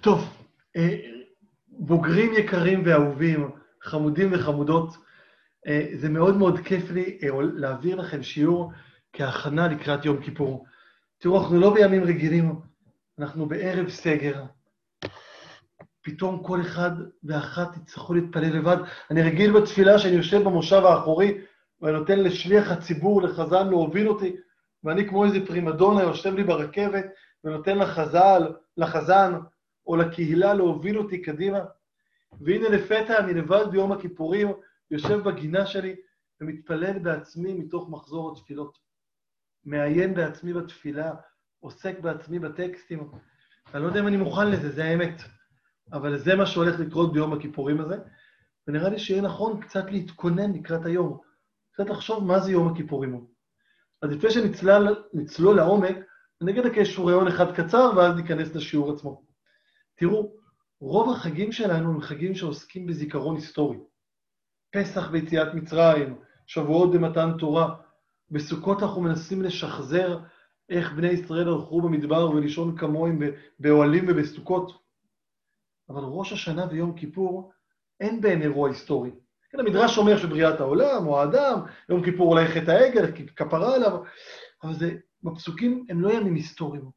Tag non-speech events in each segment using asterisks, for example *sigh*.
טוב, אה, בוגרים יקרים ואהובים, חמודים וחמודות, אה, זה מאוד מאוד כיף לי אה, להעביר לכם שיעור כהכנה לקראת יום כיפור. תראו, אנחנו לא בימים רגילים, אנחנו בערב סגר. פתאום כל אחד ואחת יצטרכו להתפלל לבד. אני רגיל בתפילה שאני יושב במושב האחורי ואני נותן לשליח הציבור, לחזן, להוביל אותי, ואני כמו איזה פרימדונה יושב לי ברכבת ונותן לחזל, לחזן או לקהילה להוביל אותי קדימה. והנה לפתע אני לבד ביום הכיפורים, יושב בגינה שלי ומתפלל בעצמי מתוך מחזור התפילות. מעיין בעצמי בתפילה, עוסק בעצמי בטקסטים. אני לא יודע אם אני מוכן לזה, זה האמת. אבל זה מה שהולך לקרות ביום הכיפורים הזה, ונראה לי שיהיה נכון קצת להתכונן לקראת היום, קצת לחשוב מה זה יום הכיפורים. אז לפני שנצלול לעומק, אני אגיד לכם שיעור רעיון אחד קצר, ואז ניכנס לשיעור עצמו. תראו, רוב החגים שלנו הם חגים שעוסקים בזיכרון היסטורי. פסח ויציאת מצרים, שבועות במתן תורה. בסוכות אנחנו מנסים לשחזר איך בני ישראל הלכו במדבר ולישון כמוהם באוהלים ובסוכות. אבל ראש השנה ויום כיפור אין בהם אירוע היסטורי. כן, המדרש אומר שבריאת העולם, או האדם, יום כיפור אולי חטא העגל, כפרה עליו, אבל זה, בפסוקים הם לא ימים היסטוריים.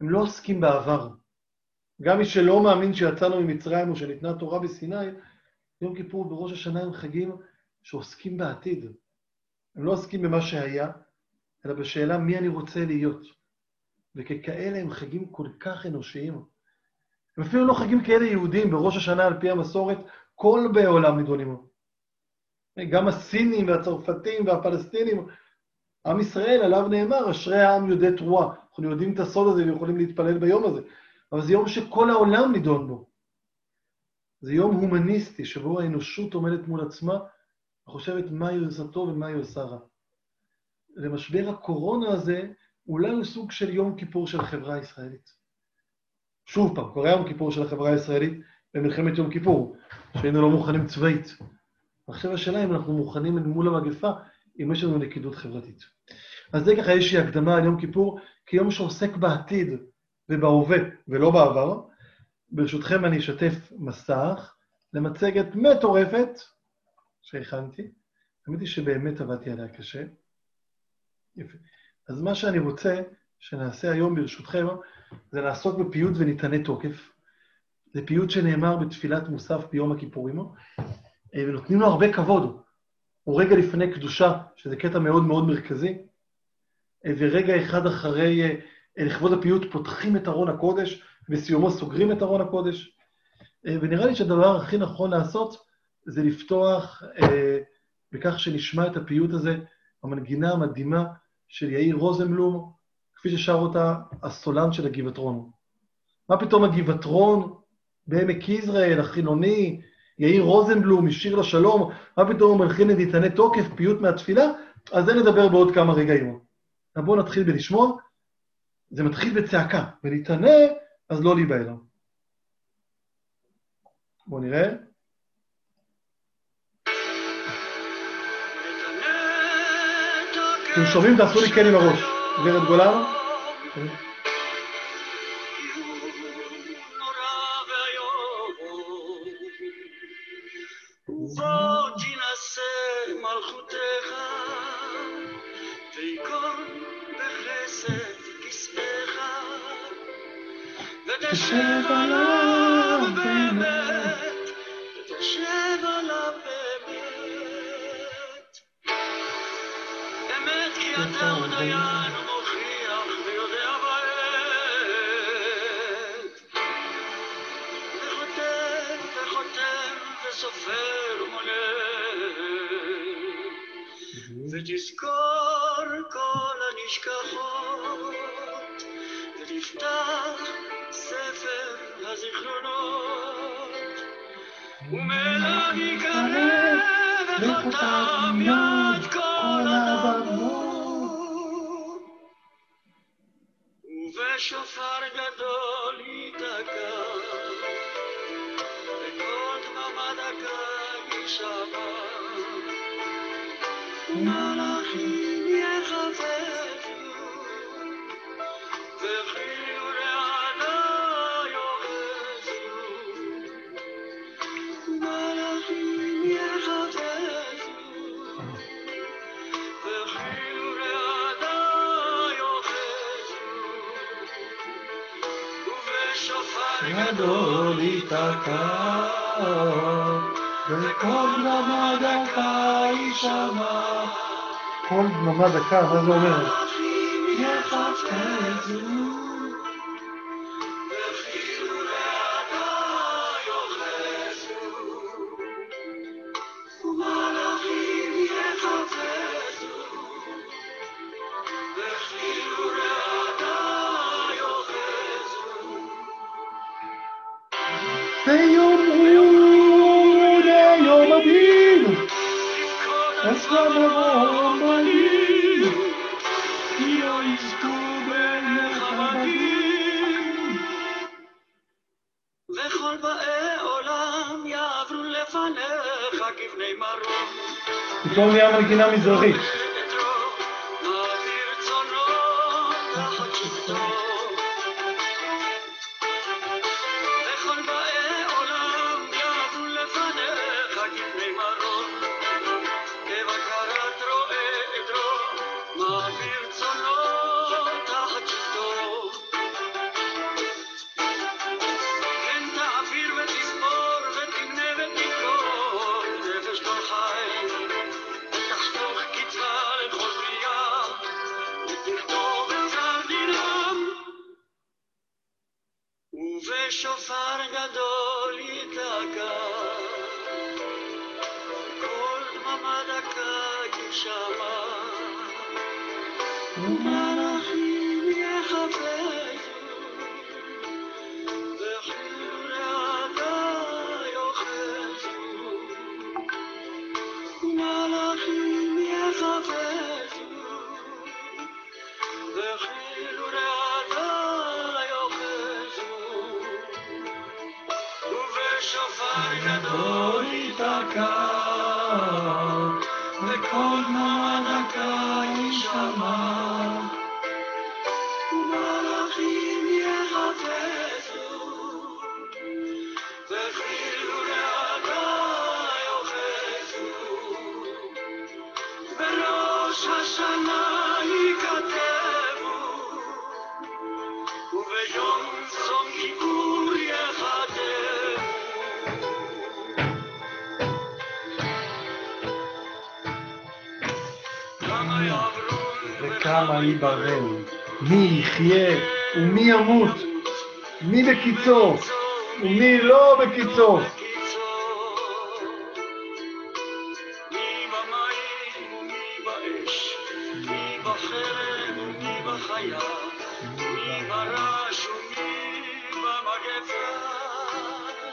הם לא עוסקים בעבר. גם מי שלא מאמין שיצאנו ממצרים או שניתנה תורה בסיני, יום כיפור וראש השנה הם חגים שעוסקים בעתיד. הם לא עוסקים במה שהיה, אלא בשאלה מי אני רוצה להיות. וככאלה הם חגים כל כך אנושיים. הם אפילו לא חגים כאלה יהודים בראש השנה על פי המסורת, כל באי עולם נידונים. גם הסינים והצרפתים והפלסטינים, עם ישראל, עליו נאמר, אשרי העם יודעי תרועה. אנחנו יודעים את הסוד הזה ויכולים להתפלל ביום הזה. אבל זה יום שכל העולם נידון בו. זה יום הומניסטי, שבו האנושות עומדת מול עצמה וחושבת מהי עושתו ומהי עושה רע. למשבר הקורונה הזה, אולי הוא סוג של יום כיפור של החברה הישראלית. שוב פעם, קורה יום כיפור של החברה הישראלית במלחמת יום כיפור, שהיינו לא מוכנים צבאית. עכשיו השאלה אם אנחנו מוכנים מול המגפה, אם יש לנו נקידות חברתית. אז זה ככה איזושהי הקדמה על יום כיפור, כיום שעוסק בעתיד ובהווה ולא בעבר. ברשותכם אני אשתף מסך למצגת מטורפת שהכנתי. האמת היא שבאמת עבדתי עליה קשה. יפה. אז מה שאני רוצה שנעשה היום ברשותכם, זה לעסוק בפיוט וניתני תוקף. זה פיוט שנאמר בתפילת מוסף ביום הכיפורים, אה, ונותנים לו הרבה כבוד. הוא רגע לפני קדושה, שזה קטע מאוד מאוד מרכזי, אה, ורגע אחד אחרי, אה, לכבוד הפיוט, פותחים את ארון הקודש, ובסיומו סוגרים את ארון הקודש. ונראה לי שהדבר הכי נכון לעשות זה לפתוח בכך שנשמע את הפיוט הזה, המנגינה המדהימה של יאיר רוזנבלום, כפי ששר אותה הסולן של הגבעטרון. מה פתאום הגבעטרון בעמק יזרעאל, החילוני, יאיר רוזנבלום, משיר לשלום, מה פתאום הוא מלחין את ניתני תוקף, פיוט מהתפילה? על זה נדבר בעוד כמה רגעים. בואו נתחיל בלשמוע. זה מתחיל בצעקה, וניתנה, אז לא להיבהל. בואו נראה. אתם שומעים? תעשו לי כן עם הראש. גברת גולן? תשב עליו באמת, תשב עליו באמת. אמת כי אתה הוא דיין ותזכור כל הנשכחות, ותפתח הזיכרונות, ומאליו יקרב וחותם יד כל הדמות, ובשופר גדול ייתקע, וכל דממה דקה יישמע. מלאכים דקה, דממה דקה יישמע. קול דממה דקה, מה זה אומר? ברור, מי יחיה ומי ימות, מי בקיצו ומי לא בקיצו.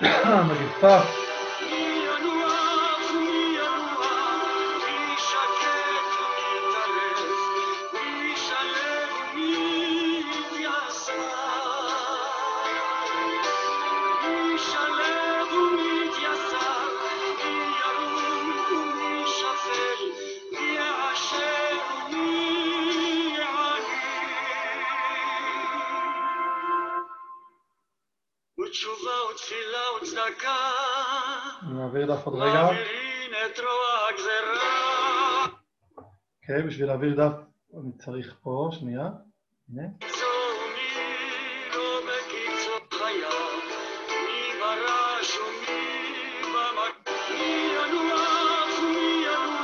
*coughs* המגפה אני מעביר דף עוד רגע. אוקיי, בשביל להעביר דף אני צריך פה, שנייה. הנה.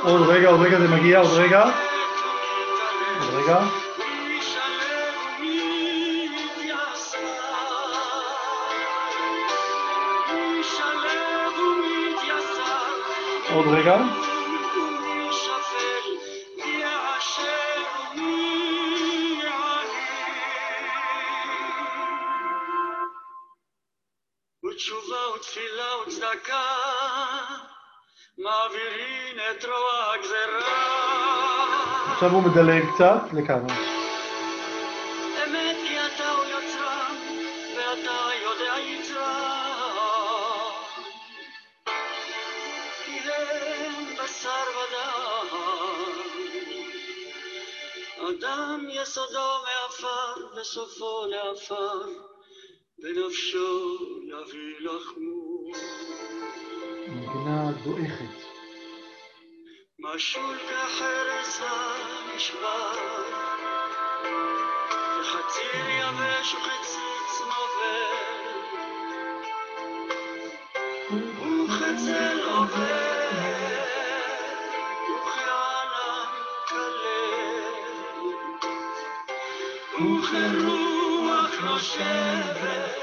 עוד רגע, עוד רגע זה מגיע, עוד רגע. עוד רגע. עוד רגע. ותשובה ותפילה וצדקה מעבירים את רוע הגזרה. עכשיו הוא מדלג קצת לכמה. דועכת. משול והחרס הנשבר, וחציל יבש וחציץ נובל, וחצל עובר, וכענן כלל, וכרוח נושבת,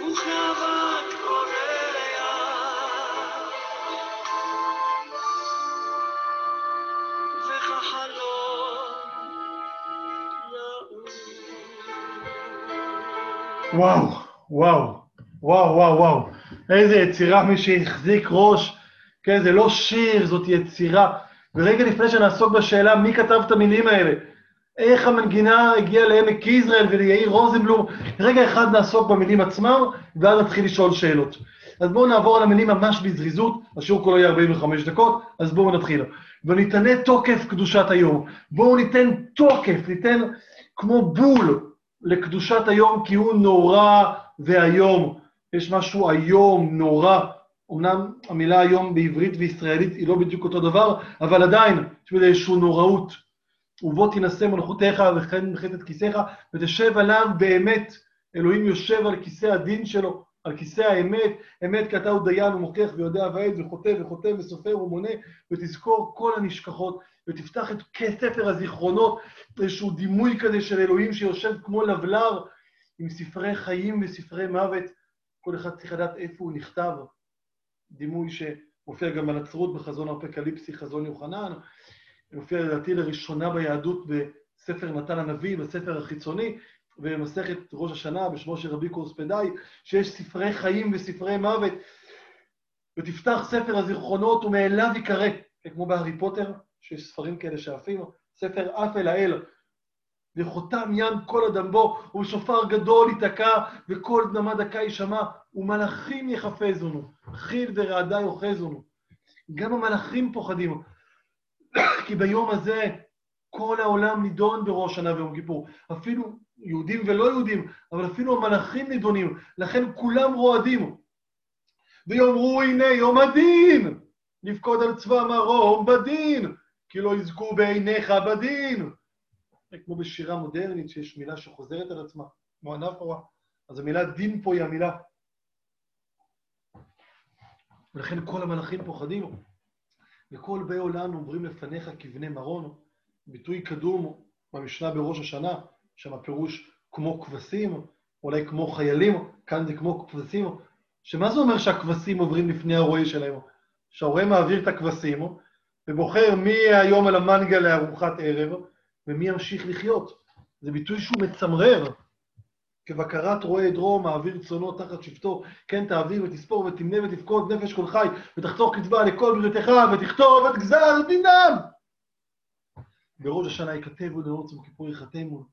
וכעבר וואו, וואו, וואו, וואו, וואו. איזה יצירה, מי שהחזיק ראש. כן, זה לא שיר, זאת יצירה. ורגע לפני שנעסוק בשאלה מי כתב את המילים האלה, איך המנגינה הגיעה לעמק יזרעאל וליאיר רוזנבלום, רגע אחד נעסוק במילים עצמם, ואז נתחיל לשאול שאלות. אז בואו נעבור על המילים ממש בזריזות, השיעור כולו יהיה 45 דקות, אז בואו נתחיל. וניתנה תוקף קדושת היום. בואו ניתן תוקף, ניתן כמו בול לקדושת היום, כי הוא נורא ואיום. יש משהו איום, נורא. אמנם המילה היום בעברית וישראלית היא לא בדיוק אותו דבר, אבל עדיין יש בזה איזושהי נוראות. ובוא תינשא מלכותיך וכן מלכת את כיסאיך, ותשב עליו באמת. אלוהים יושב על כיסא הדין שלו, על כיסא האמת, אמת כי אתה הוא דיין ומוכיח ויודע ועד וחוטא וחותם וסופר ומונה, ותזכור כל הנשכחות, ותפתח את ספר הזיכרונות, איזשהו דימוי כזה של אלוהים שיושב כמו לבלר, עם ספרי חיים וספרי מוות, כל אחד צריך לדעת איפה הוא נכתב. דימוי שמופיע גם בנצרות בחזון האפוקליפסי, חזון יוחנן, מופיע לדעתי לראשונה ביהדות בספר נתן הנביא, בספר החיצוני, ובמסכת ראש השנה בשמו של רבי קורספדאי, שיש ספרי חיים וספרי מוות, ותפתח ספר הזיכרונות ומאליו ייקרא, כמו בהארי פוטר, שיש ספרים כאלה שעפים, ספר עף אל האל, וחותם ים כל אדם בו, ובשופר גדול ייתקע, וכל דממה דקה יישמע, ומלאכים יחפזונו, חיל ורעדה יאחזונו. גם המלאכים פוחדים, כי ביום הזה כל העולם נידון בראש שנה ויום כיפור. אפילו יהודים ולא יהודים, אבל אפילו המלאכים נידונים, לכן כולם רועדים. ויאמרו הנה יום הדין, נפקוד על צבא מרום בדין, כי לא יזכו בעיניך בדין. כמו בשירה מודרנית, שיש מילה שחוזרת על עצמה, כמו אנפורה. אז המילה דין פה היא המילה. ולכן כל המלאכים פוחדים, וכל באי עולם אומרים לפניך כבני מרון, ביטוי קדום במשנה בראש השנה, שם הפירוש כמו כבשים, אולי כמו חיילים, כאן זה כמו כבשים, שמה זה אומר שהכבשים עוברים לפני הרועה שלהם? שהרועה מעביר את הכבשים ובוחר מי יהיה היום על המנגל לארוחת ערב, ומי ימשיך לחיות. זה ביטוי שהוא מצמרר. כבקרת רועה דרום, מעביר צאנו תחת שבטו, כן תעביר ותספור ותמנה ותפקוד נפש כל חי, ותחתוך קצבה לכל בריתך, ותכתוב את גזר דינם. בראש השנה ייכתבו לנוץ וכיפור יחתמו,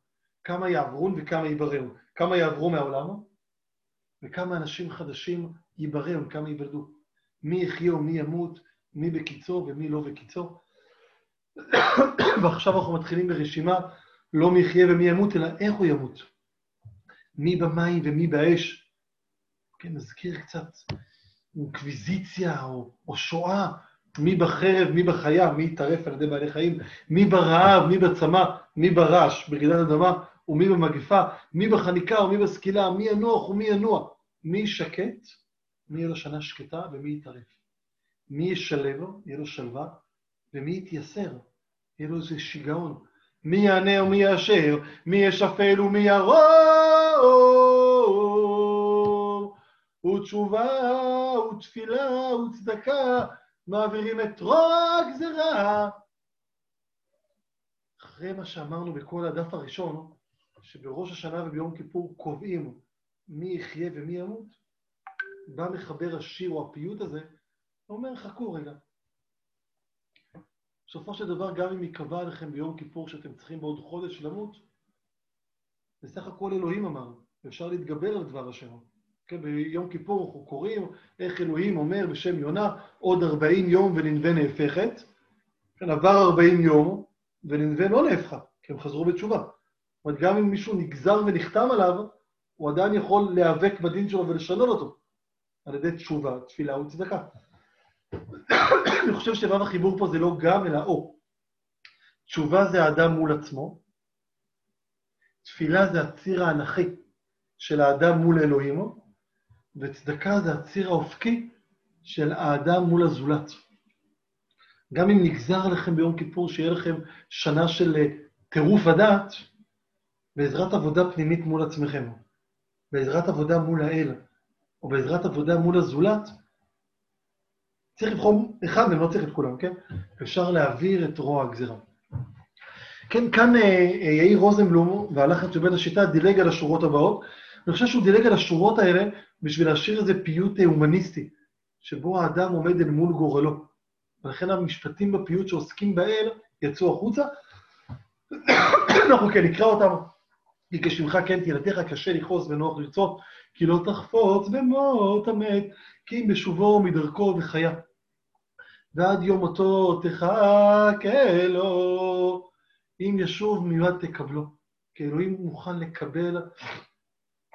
כמה יעברון וכמה ייבראו. כמה יעברו מהעולם, וכמה אנשים חדשים ייבראו, כמה ייוולדו. מי יחיה ומי ימות, מי בקיצו ומי לא בקיצו. *coughs* ועכשיו אנחנו מתחילים ברשימה, לא מי יחיה ומי ימות, אלא איך הוא ימות. מי במים ומי באש. כן, נזכיר קצת אינקוויזיציה או, או שואה, מי בחרב, מי בחיה, מי יטרף על ידי בעלי חיים, מי ברעב, מי בצמא, מי ברעש, ברעידת אדמה, ומי במגפה, מי בחניקה ומי בסקילה, מי ינוח ומי ינוע, מי שקט, מי יהיה לו שנה שקטה ומי יטרף. מי ישלב, יהיה לו שלווה, ומי יתייסר, יהיה לו איזה שיגעון. מי יענה ומי יאשר, מי ישפל ומי ירום. ותשובה ותפילה וצדקה, מעבירים את רוע הגזרה. אחרי מה שאמרנו בכל הדף הראשון, שבראש השנה וביום כיפור קובעים מי יחיה ומי ימות, בא מחבר השיר או הפיוט הזה, ואומר, חכו רגע. בסופו של דבר, גם אם ייקבע עליכם ביום כיפור שאתם צריכים בעוד חודש למות, בסך הכל אלוהים אמר, ואפשר להתגבר על דבר השם. כן, ביום כיפור אנחנו קוראים איך אלוהים אומר בשם יונה, עוד 40 יום וננבה נהפכת. כן, עבר 40 יום, וננבה לא נהפכה, כי הם חזרו בתשובה. זאת אומרת, גם אם מישהו נגזר ונחתם עליו, הוא עדיין יכול להיאבק בדין שלו ולשנות אותו, על ידי תשובה, תפילה וצדקה. אני חושב שו"ב החיבור פה זה לא גם, אלא או. תשובה זה האדם מול עצמו, תפילה זה הציר האנכי של האדם מול אלוהימו, וצדקה זה הציר האופקי של האדם מול הזולת. גם אם נגזר עליכם ביום כיפור שיהיה לכם שנה של אה, טירוף הדעת, בעזרת עבודה פנימית מול עצמכם, בעזרת עבודה מול האל, או בעזרת עבודה מול הזולת, צריך לבחור אחד מהם, לא צריך את כולם, כן? אפשר להעביר את רוע הגזירה. כן, כאן אה, אה, יאיר רוזנבלום, והלחץ של בית השיטה, דילג על השורות הבאות. אני חושב שהוא דילג על השורות האלה בשביל להשאיר איזה פיוט אה, הומניסטי, שבו האדם עומד אל מול גורלו. ולכן המשפטים בפיוט שעוסקים באל יצאו החוצה. אנחנו כן נקרא אותם. כי כשמך כן תהילתך קשה לכעוס ונוח לרצות, כי לא תחפוץ במות המת, כי אם בשובו מדרכו וחיה. ועד יום מותו תחכה לו, אם ישוב מיועד תקבלו. כי אלוהים מוכן לקבל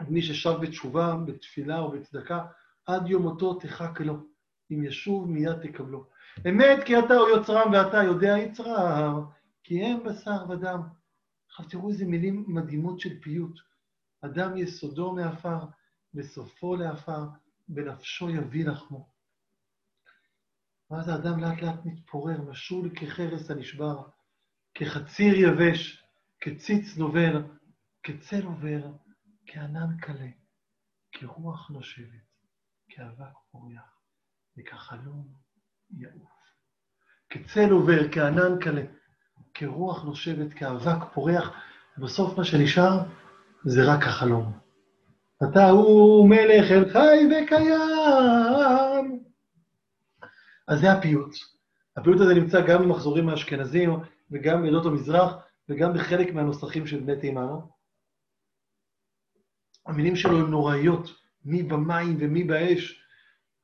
את מי ששב בתשובה, בתפילה או בצדקה, עד יום מותו תחכה לו, אם ישוב מיד תקבלו. אמת כי אתה הוא יוצרם ואתה יודע יצרם, כי הם בשר ודם. עכשיו תראו איזה מילים מדהימות של פיוט. אדם יסודו מעפר, וסופו לעפר, בנפשו יביא לחמו. ואז האדם לאט לאט מתפורר, משול כחרס הנשבר, כחציר יבש, כציץ נובר, כצל עובר, כענן קלה, כרוח נושבת, כאבק פורח, וכחלום יעוף. כצל עובר, כענן קלה, כרוח נושבת, כאבק פורח, ובסוף מה שנשאר זה רק החלום. אתה הוא מלך אל חי וקיים. אז זה הפיוט. הפיוט הזה נמצא גם במחזורים האשכנזים, וגם בעדות המזרח, וגם בחלק מהנוסחים של בני תימן. המילים שלו הן נוראיות, מי במים ומי באש,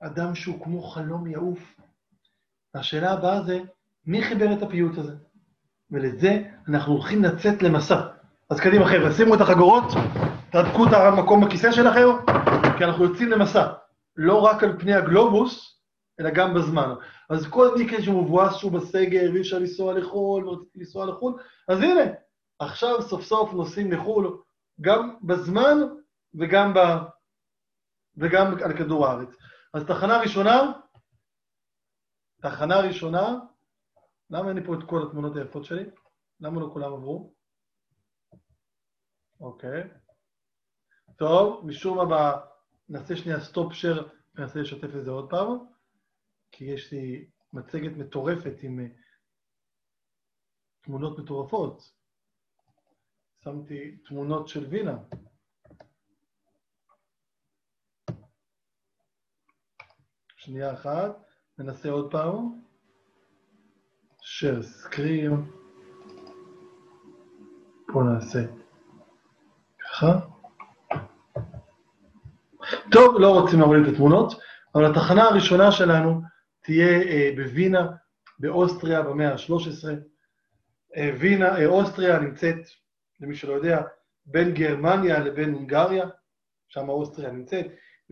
אדם שהוא כמו חלום יעוף. והשאלה הבאה זה, מי חיבר את הפיוט הזה? ולזה אנחנו הולכים לצאת למסע. אז קדימה חבר'ה, שימו את החגורות, תהדקו את המקום בכיסא שלכם, כי אנחנו יוצאים למסע. לא רק על פני הגלובוס, אלא גם בזמן. אז כל מקרה שמבואס שהוא בסגר, אי אפשר לנסוע לחו"ל, ורציתי לנסוע לחו"ל, אז הנה, עכשיו סוף סוף נוסעים לחו"ל, גם בזמן וגם, ב... וגם על כדור הארץ. אז תחנה ראשונה, תחנה ראשונה, למה אין לי פה את כל התמונות היפות שלי? למה לא כולם עברו? אוקיי. טוב, משום מה, נעשה שנייה סטופ שר, ננסה לשתף את זה עוד פעם, כי יש לי מצגת מטורפת עם אה, תמונות מטורפות. שמתי תמונות של וינה. שנייה אחת, ננסה עוד פעם. share screen. פה נעשה ככה. טוב, לא רוצים להוריד את התמונות, אבל התחנה הראשונה שלנו תהיה אה, בווינה, באוסטריה, במאה ה-13. אה, וינה, אה, אוסטריה נמצאת, למי שלא יודע, בין גרמניה לבין הונגריה, שם אוסטריה נמצאת.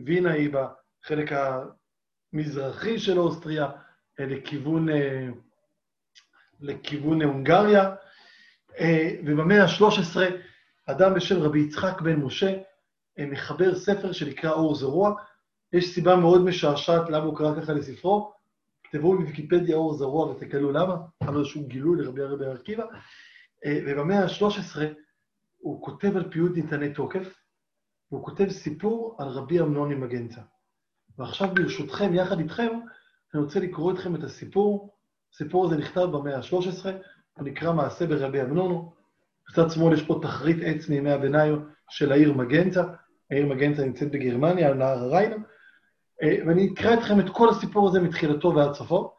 וינה היא בחלק המזרחי של אוסטריה, אה, לכיוון... אה, לכיוון הונגריה, אה, ובמאה ה-13 אדם בשם רבי יצחק בן משה מחבר ספר שנקרא אור זרוע. יש סיבה מאוד משעשעת למה הוא קרא ככה לספרו. תכתבו בוויקיפדיה אור זרוע ותגלו למה, אבל איזשהו גילוי לרבי הרבי עקיבא. אה, ובמאה ה-13 הוא כותב על פיוט ניתני תוקף, והוא כותב סיפור על רבי אמנון ממגנצה. ועכשיו ברשותכם, יחד איתכם, אני רוצה לקרוא אתכם את הסיפור הסיפור הזה נכתב במאה ה-13, הוא נקרא מעשה ברבי אמנונו. בצד שמאל יש פה תחרית עץ מימי הביניים של העיר מגנצה. העיר מגנצה נמצאת בגרמניה, על נהר הריינה. אה, ואני אקרא אתכם את כל הסיפור הזה מתחילתו ועד סופו.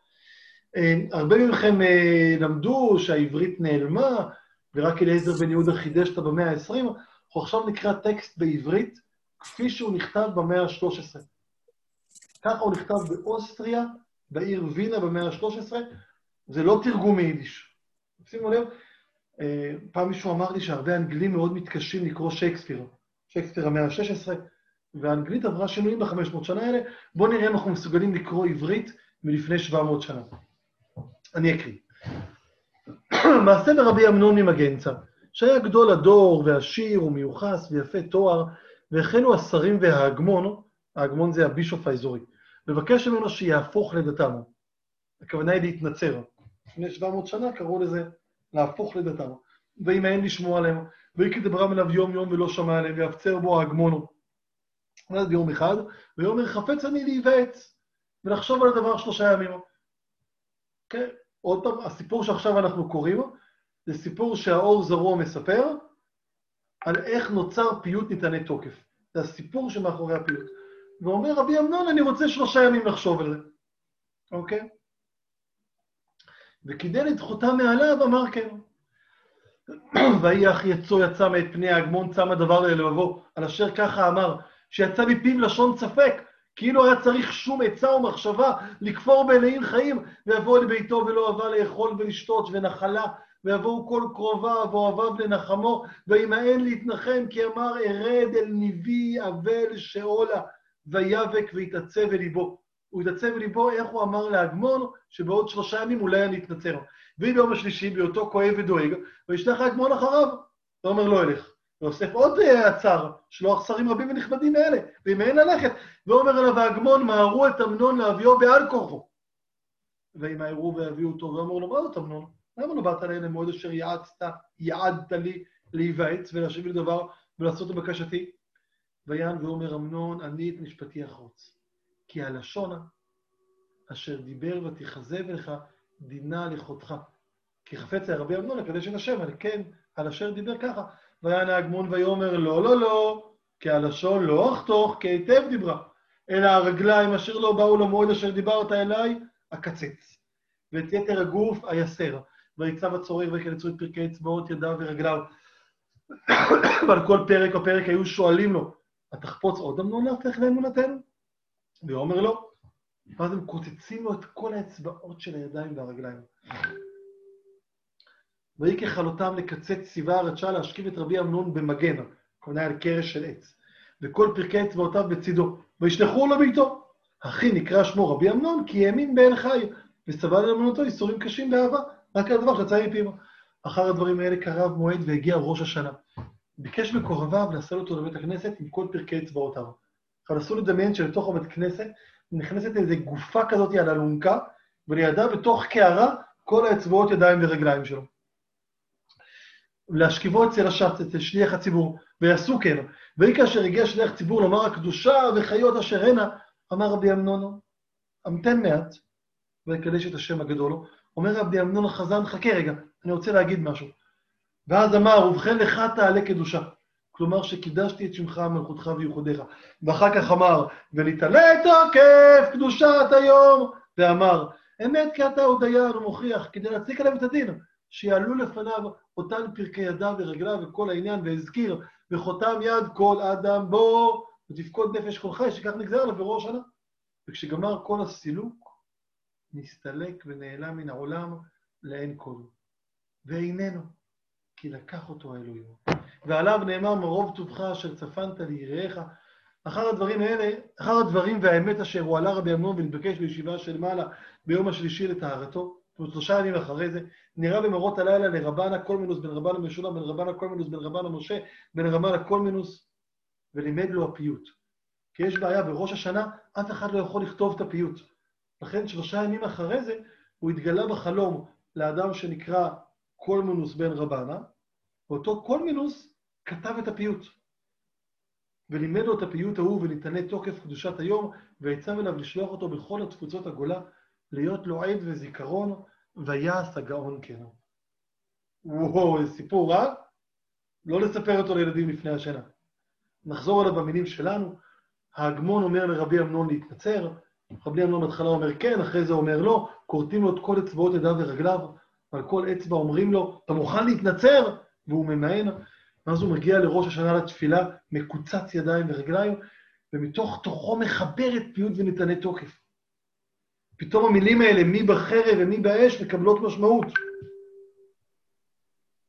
אה, הרבה מכם אה, למדו שהעברית נעלמה, ורק אליעזר בן יהודה חידש אותה במאה ה-20, אנחנו עכשיו נקרא טקסט בעברית כפי שהוא נכתב במאה ה-13. ככה הוא נכתב באוסטריה בעיר וינה במאה ה-13, זה לא תרגום מיידיש. שימו לב, פעם מישהו אמר לי שהרבה אנגלים מאוד מתקשים לקרוא שייקספיר, שייקספיר המאה ה-16, והאנגלית עברה שינויים ב-500 שנה האלה, בואו נראה אם אנחנו מסוגלים לקרוא עברית מלפני 700 שנה. אני אקריא. *clears throat* מעשה ברבי אמנון ממגנצה, שהיה גדול הדור ועשיר ומיוחס ויפה תואר, והחלו השרים וההגמון, ההגמון זה הבישוף האזורי, מבקש ממנו שיהפוך לדתם. הכוונה היא להתנצר. לפני 700 שנה קראו לזה להפוך לדתם. וימאן לשמוע עליהם, ויקי דברם אליו יום יום ולא שמע עליהם, ויפצר בו ההגמונו. ואז ביום אחד, ויאמר חפץ אני להיוועץ, ולחשוב על הדבר שלושה ימים. כן, עוד פעם, הסיפור שעכשיו אנחנו קוראים, זה סיפור שהאור זרוע מספר על איך נוצר פיוט ניתני תוקף. זה הסיפור שמאחורי הפיוט. ואומר רבי אמנון, אני רוצה שלושה ימים לחשוב על זה, אוקיי? את חותם מעליו, אמר כן. *clears throat* ויהי אח יצוא יצא מאת פני ההגמון, צם הדבר ללבבו, על אשר ככה אמר, שיצא מפיו לשון ספק, כאילו היה צריך שום עצה ומחשבה לכפור בעיניים חיים, ויבוא לביתו ולא אהבה לאכול ולשתות ונחלה, ויבואו כל קרוביו ואוהביו לנחמו, וימאן להתנחם, כי אמר ארד אל ניבי אבל שאולה, ויבק ויתעצב אל ליבו. הוא התעצב אל ליבו, איך הוא אמר להגמון, שבעוד שלושה ימים אולי אני אתנצר. והיא ביום השלישי, בהיותו כואב ודואג, וישלח ההגמון אחריו. ואומר לא אלך. ואוסף עוד עצר, שלוח שרים רבים ונכבדים מאלה, וימאן ללכת. ואומר אליו ההגמון, מהרו את אמנון להביאו בעל כורחו. וימהרו ויביאו אותו, ואומר לו, מה זאת אמנון? למה לא באת אליי למועד אשר יעצת, יעדת לי להיוועץ ולהשיב לי דבר ולעשות את בקשתי? ויען ואומר אמנון, אני את משפטי אחרוץ. כי הלשון אשר דיבר ותכזב לך, דינה לכותך. כי חפץ היה רבי אמנון לקדש את השם, אני כן, על אשר דיבר ככה. ויען ההגמון ויאמר, לא, לא, לא, כי הלשון לא אחתוך, כי היטב דיברה. אלא הרגליים אשר לא באו למועד אשר דיברת אליי, אקצץ. ואת יתר הגוף אייסר. ויצב הצורר ויקלצו את פרקי אצבעות ידיו ורגליו. *coughs* ועל כל פרק או פרק היו שואלים לו, התחפוץ עוד אמנון להפך לאמונתנו? והוא אומר לו, ואז הם קוצצים לו את כל האצבעות של הידיים והרגליים. ויהי ככלותם לקצץ ציווה הרדשה להשכיב את רבי אמנון במגן, כלומר על קרש של עץ, וכל פרקי אצבעותיו בצידו, וישלחו לביתו. אחי נקרא שמו רבי אמנון, כי האמין בעין חי, וסבל על אמונתו איסורים קשים באהבה, רק על הדבר שיצא מפיו. אחר הדברים האלה קרב מועד והגיע ראש השנה. ביקש מקורביו לשאת אותו לבית הכנסת עם כל פרקי אצבעותיו. עכשיו נסו לדמיין שלתוך הבית כנסת נכנסת איזו גופה כזאת על אלונקה, ולידה בתוך קערה כל האצבעות ידיים ורגליים שלו. להשכיבו אצל השץ, אצל שליח הציבור, ויעשו כן. ויהי כאשר הגיע שליח ציבור לומר הקדושה וחיות אשר הנה, אמר רבי אמנונו, המתן מעט, ויקדש את השם הגדול. אומר רבי אמנון החזן, חכה רגע, אני רוצה להגיד משהו. ואז אמר, ובכן לך תעלה קדושה. כלומר שקידשתי את שמך, מלכותך וייחודיך. ואחר כך אמר, ונתעלה תוקף קדושת היום. ואמר, אמת כי אתה עוד דיין ומוכיח, כדי להציג עליהם את הדין, שיעלו לפניו אותן פרקי ידיו ורגליו וכל העניין, והזכיר, וחותם יד כל אדם בו, ותפקוד נפש כל חי, שכך נגזר עליו בראש שנה. וכשגמר כל הסילוק, נסתלק ונעלם מן העולם לאין כל. ואיננו, כי לקח אותו האלוהים. ועליו נאמר מרוב טובך אשר צפנת ליראיך. אחר הדברים האלה, אחר הדברים והאמת אשר הוא עלה רבי אמנון ונתבקש בישיבה של מעלה ביום השלישי לטהרתו, זאת שלושה ימים אחרי זה, נראה במראות הלילה לרבנא קלונימוס בן רבנא משולם, בן רבנא קלונימוס בן רבנא משה, בן רבנא קלונימוס, ולימד לו הפיוט. כי יש בעיה, בראש השנה אף אחד לא יכול לכתוב את הפיוט. לכן שלושה ימים אחרי זה הוא התגלה בחלום לאדם שנקרא קלונימוס בן רבנא, ואותו קלונימוס כתב את הפיוט. ולימד לו את הפיוט ההוא ונתנה תוקף קדושת היום, ויצא אליו לשלוח אותו בכל התפוצות הגולה, להיות לו עד וזיכרון, ויעש הגאון כן. וואו, איזה סיפור, אה? לא לספר אותו לילדים לפני השינה. נחזור עליו במילים שלנו. ההגמון אומר לרבי אמנון להתנצר, רבי אמנון בהתחלה אומר כן, אחרי זה אומר לא, כורתים לו את כל אצבעות ידיו ורגליו, ועל כל אצבע אומרים לו, אתה מוכן להתנצר? והוא ממאן, ואז הוא מגיע לראש השנה לתפילה, מקוצץ ידיים ורגליים, ומתוך תוכו מחבר את פיוט וניתני תוקף. פתאום המילים האלה, מי בחרב ומי באש, מקבלות משמעות.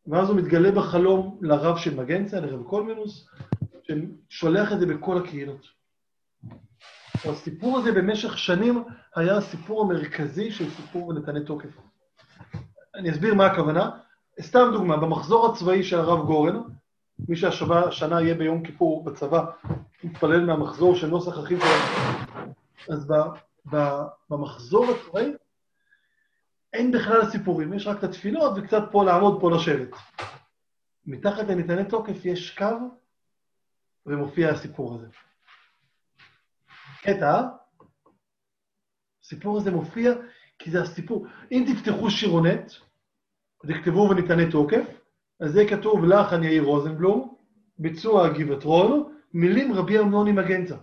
ואז הוא מתגלה בחלום לרב של מגנצה, לרב קולמינוס, ששולח את זה בכל הקהילות. הסיפור הזה במשך שנים היה הסיפור המרכזי של סיפור ונתני תוקף. אני אסביר מה הכוונה. סתם דוגמה, במחזור הצבאי של הרב גורן, מי שהשנה יהיה ביום כיפור בצבא, מתפלל מהמחזור של נוסח אחיו. אז ב, ב, במחזור הצבאי אין בכלל סיפורים, יש רק את התפילות וקצת פה לעמוד, פה לשבת. מתחת לניתני תוקף יש קו ומופיע הסיפור הזה. קטע, הסיפור הזה מופיע כי זה הסיפור. אם תפתחו שירונט, תכתבו וניתני תוקף, אז זה כתוב לחן יאיר רוזנבלום, ביצוע גבעתרון, מילים רבי אמנוני מגנצה.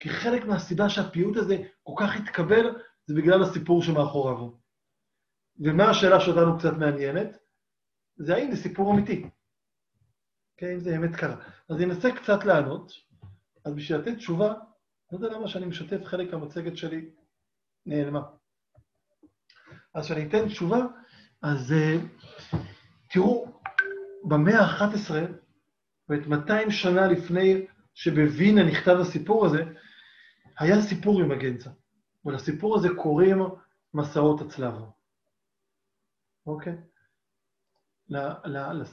כי חלק מהסיבה שהפיוט הזה כל כך התקבל, זה בגלל הסיפור שמאחוריו. ומה השאלה שאותנו קצת מעניינת? זה האם זה סיפור אמיתי. כן, אם זה באמת קרה. אז אני אנסה קצת לענות. אז בשביל לתת תשובה, לא יודע למה שאני משתף חלק מהמצגת שלי נעלמה. אז כשאני אתן תשובה, אז uh, תראו, במאה ה-11, ואת 200 שנה לפני שבווינה נכתב הסיפור הזה, היה סיפור עם מגנצה. ולסיפור הזה קוראים מסעות הצלב. אוקיי?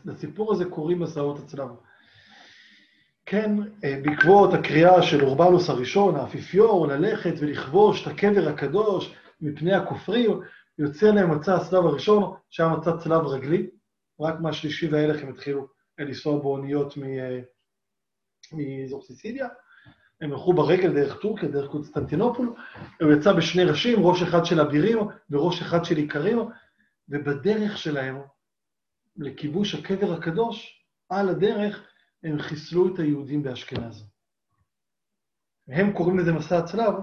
לסיפור הזה קוראים מסעות הצלב. כן, אה, בעקבות הקריאה של אורבנוס הראשון, האפיפיור, ללכת ולכבוש את הקבר הקדוש מפני הכופרים, יוצא להם מסע הצלב הראשון, שהיה מסע צלב רגלי, רק מהשלישי והלאה הם התחילו לנסוע באוניות אה, מאזור סיסיליה. הם הלכו ברגל דרך טורקיה, דרך קונסטנטינופול, הוא יצא בשני ראשים, ראש אחד של אבירים וראש אחד של איכרים, ובדרך שלהם לכיבוש הקבר הקדוש, על הדרך הם חיסלו את היהודים באשכנז. הם קוראים לזה מסע הצלב,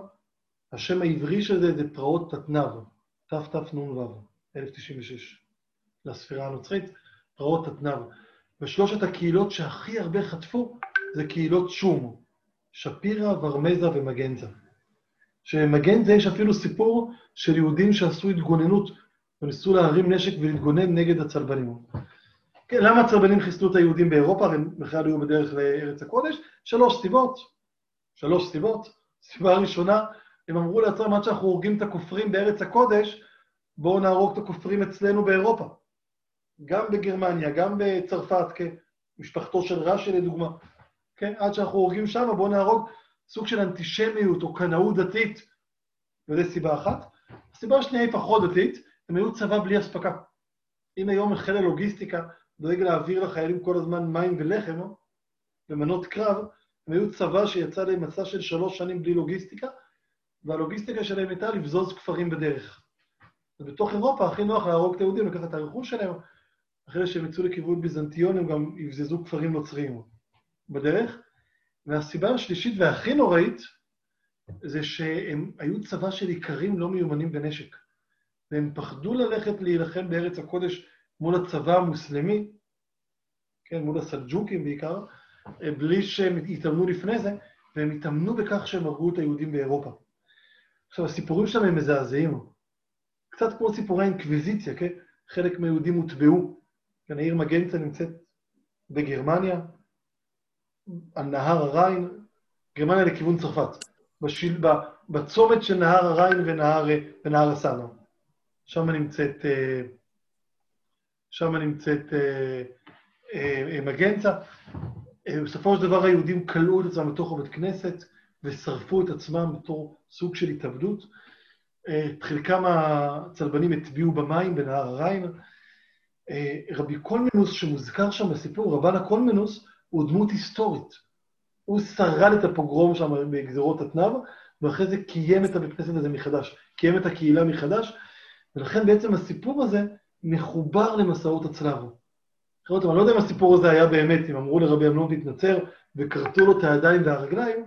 השם העברי של זה זה פרעות תתנ"ו, תתנ"ו, 1096, לספירה הנוצרית, פרעות תתנ"ו. ושלושת הקהילות שהכי הרבה חטפו זה קהילות שום, שפירא, ורמזה ומגנזה. שמגנזה יש אפילו סיפור של יהודים שעשו התגוננות וניסו להרים נשק ולהתגונן נגד הצלבנים. כן, למה הצלבנים חיסלו את היהודים באירופה, הם בכלל היו בדרך לארץ הקודש? שלוש סיבות. שלוש סיבות. סיבה ראשונה, הם אמרו לעצמם, עד שאנחנו הורגים את הכופרים בארץ הקודש, בואו נהרוג את הכופרים אצלנו באירופה. גם בגרמניה, גם בצרפת, כן, משפחתו של רש"י לדוגמה. כן, עד שאנחנו הורגים שם, בואו נהרוג סוג של אנטישמיות או קנאות דתית. וזו סיבה אחת. הסיבה השנייה היא פחות דתית, הם היו צבא בלי אספקה. אם היום חיל הלוגיסטיקה דואג להעביר לחיילים כל הזמן מים ולחם, ומנות קרב, הם היו צבא שיצא להם מסע של שלוש שנים בלי לוגיסטיקה, והלוגיסטיקה שלהם הייתה לבזוז כפרים בדרך. ובתוך אירופה הכי נוח להרוג את היהודים, לקחת את הרכוש שלהם, אחרי שהם יצאו לכיוון ביזנטיון, הם גם יבזזו כפרים נוצריים בדרך. והסיבה השלישית והכי נוראית, זה שהם היו צבא של איכרים לא מיומנים בנשק. והם פחדו ללכת להילחם בארץ הקודש מול הצבא המוסלמי, כן, מול הסלג'וקים בעיקר, בלי שהם התאמנו לפני זה, והם התאמנו בכך שהם הרגו את היהודים באירופה. עכשיו, הסיפורים שלהם הם מזעזעים. קצת כמו סיפורי האינקוויזיציה, כן? חלק מהיהודים הוטבעו. כן, העיר מגנצה נמצאת בגרמניה, על נהר הריין, גרמניה לכיוון צרפת, בשיל, בצומת של נהר הריין ונהר, ונהר הסאנה. שם נמצאת, אה, שם נמצאת אה, אה, מגנצה. בסופו של דבר היהודים כלאו את עצמם בתוך הבית כנסת ושרפו את עצמם בתור סוג של התאבדות. את חלקם הצלבנים הטביעו במים בנהר הריין. רבי קולמנוס שמוזכר שם בסיפור, רבן הקולמנוס, הוא דמות היסטורית. הוא שרד את הפוגרום שם בגזרות התנ"ו, ואחרי זה קיים את הבית כנסת הזה מחדש, קיים את הקהילה מחדש, ולכן בעצם הסיפור הזה מחובר למסעות הצלב. אחרת, אני לא יודע אם הסיפור הזה היה באמת, אם אמרו לרבי אמנון להתנצר וכרתו לו את הידיים והרגליים,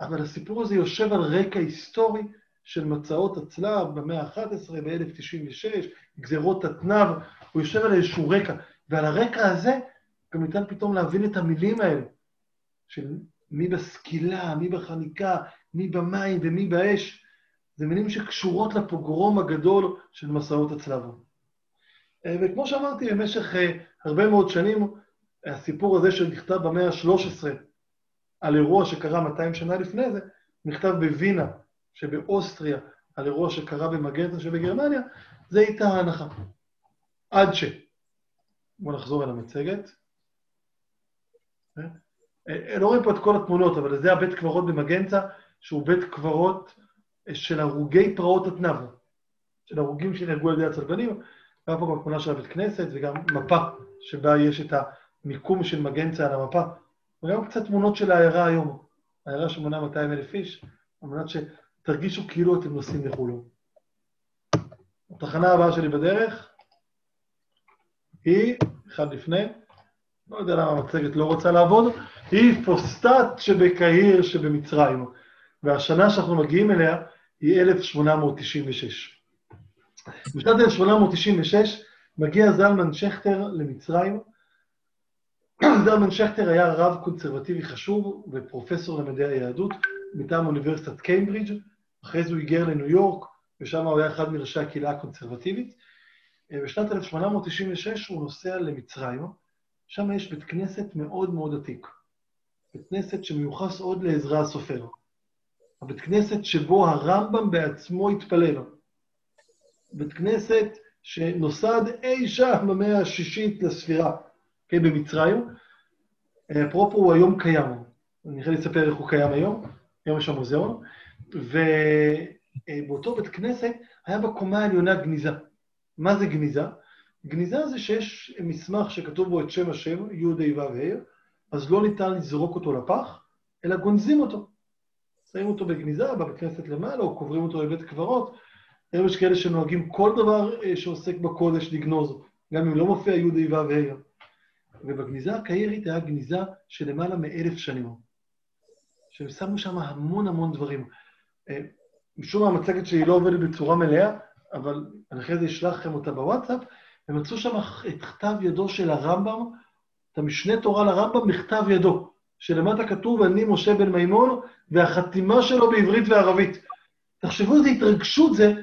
אבל הסיפור הזה יושב על רקע היסטורי של מצעות הצלב במאה ה-11, ב-1096, גזירות התנ"ב, הוא יושב על איזשהו רקע. ועל הרקע הזה גם ניתן פתאום להבין את המילים האלה, של מי בסקילה, מי בחניקה, מי במים ומי באש. זה מילים שקשורות לפוגרום הגדול של מסעות הצלב. אה, וכמו שאמרתי, במשך אה, הרבה מאוד שנים, הסיפור הזה שנכתב במאה ה-13 על אירוע שקרה 200 שנה לפני זה, נכתב בווינה שבאוסטריה, על אירוע שקרה במגנטה שבגרמניה, זה הייתה ההנחה. עד ש... בואו נחזור אל המצגת. אה, לא רואים פה את כל התמונות, אבל זה הבית קברות במגנצה, שהוא בית קברות של הרוגי פרעות התנ"ב, של הרוגים שנהרגו על ידי הצלבנים, והיה פה גם תמונה של הבית כנסת וגם מפה שבה יש את המיקום של מגנצה על המפה, וגם קצת תמונות של העיירה היום, העיירה שמונה 200 אלף איש, על מנת שתרגישו כאילו אתם נוסעים לחולו. התחנה הבאה שלי בדרך היא, אחד לפני, לא יודע למה המצגת לא רוצה לעבוד, היא פוסטט שבקהיר שבמצרים, והשנה שאנחנו מגיעים אליה היא 1896. בשנת 1896 מגיע זלמן שכטר למצרים. *clears throat* זלמן שכטר היה רב קונסרבטיבי חשוב ופרופסור למדעי היהדות מטעם אוניברסיטת קיימברידג', אחרי זה הוא היגר לניו יורק, ושם הוא היה אחד מראשי הקהילה הקונסרבטיבית. בשנת 1896 הוא נוסע למצרים, שם יש בית כנסת מאוד מאוד עתיק. בית כנסת שמיוחס עוד לעזרא הסופר. הבית כנסת שבו הרמב"ם בעצמו התפלל. בית כנסת שנוסד אי שם במאה השישית לספירה, כן, במצרים. אפרופו, הוא היום קיים. אני יכול לספר איך הוא קיים היום, היום יש שם מוזיאון. ובאותו בית כנסת היה בקומה העליונה גניזה. מה זה גניזה? גניזה זה שיש מסמך שכתוב בו את שם השם, י' ה' אז לא ניתן לזרוק אותו לפח, אלא גונזים אותו. שמים אותו בגניזה, בבית כנסת למעלה, או קוברים אותו בבית קברות. היום יש כאלה שנוהגים כל דבר אה, שעוסק בקודש לגנוז, גם אם לא מופיע י' ה' ו' ה'. ובגניזה הקהירית היה גניזה של למעלה מאלף שנים. שהם שמו שם המון המון דברים. אה, משום מה המצגת שלי לא עובדת בצורה מלאה, אבל אני אחרי זה אשלח לכם אותה בוואטסאפ, הם מצאו שם את כתב ידו של הרמב"ם, את המשנה תורה לרמב"ם בכתב ידו, שלמטה כתוב אני משה בן מימון, והחתימה שלו בעברית וערבית. תחשבו איזה התרגשות זה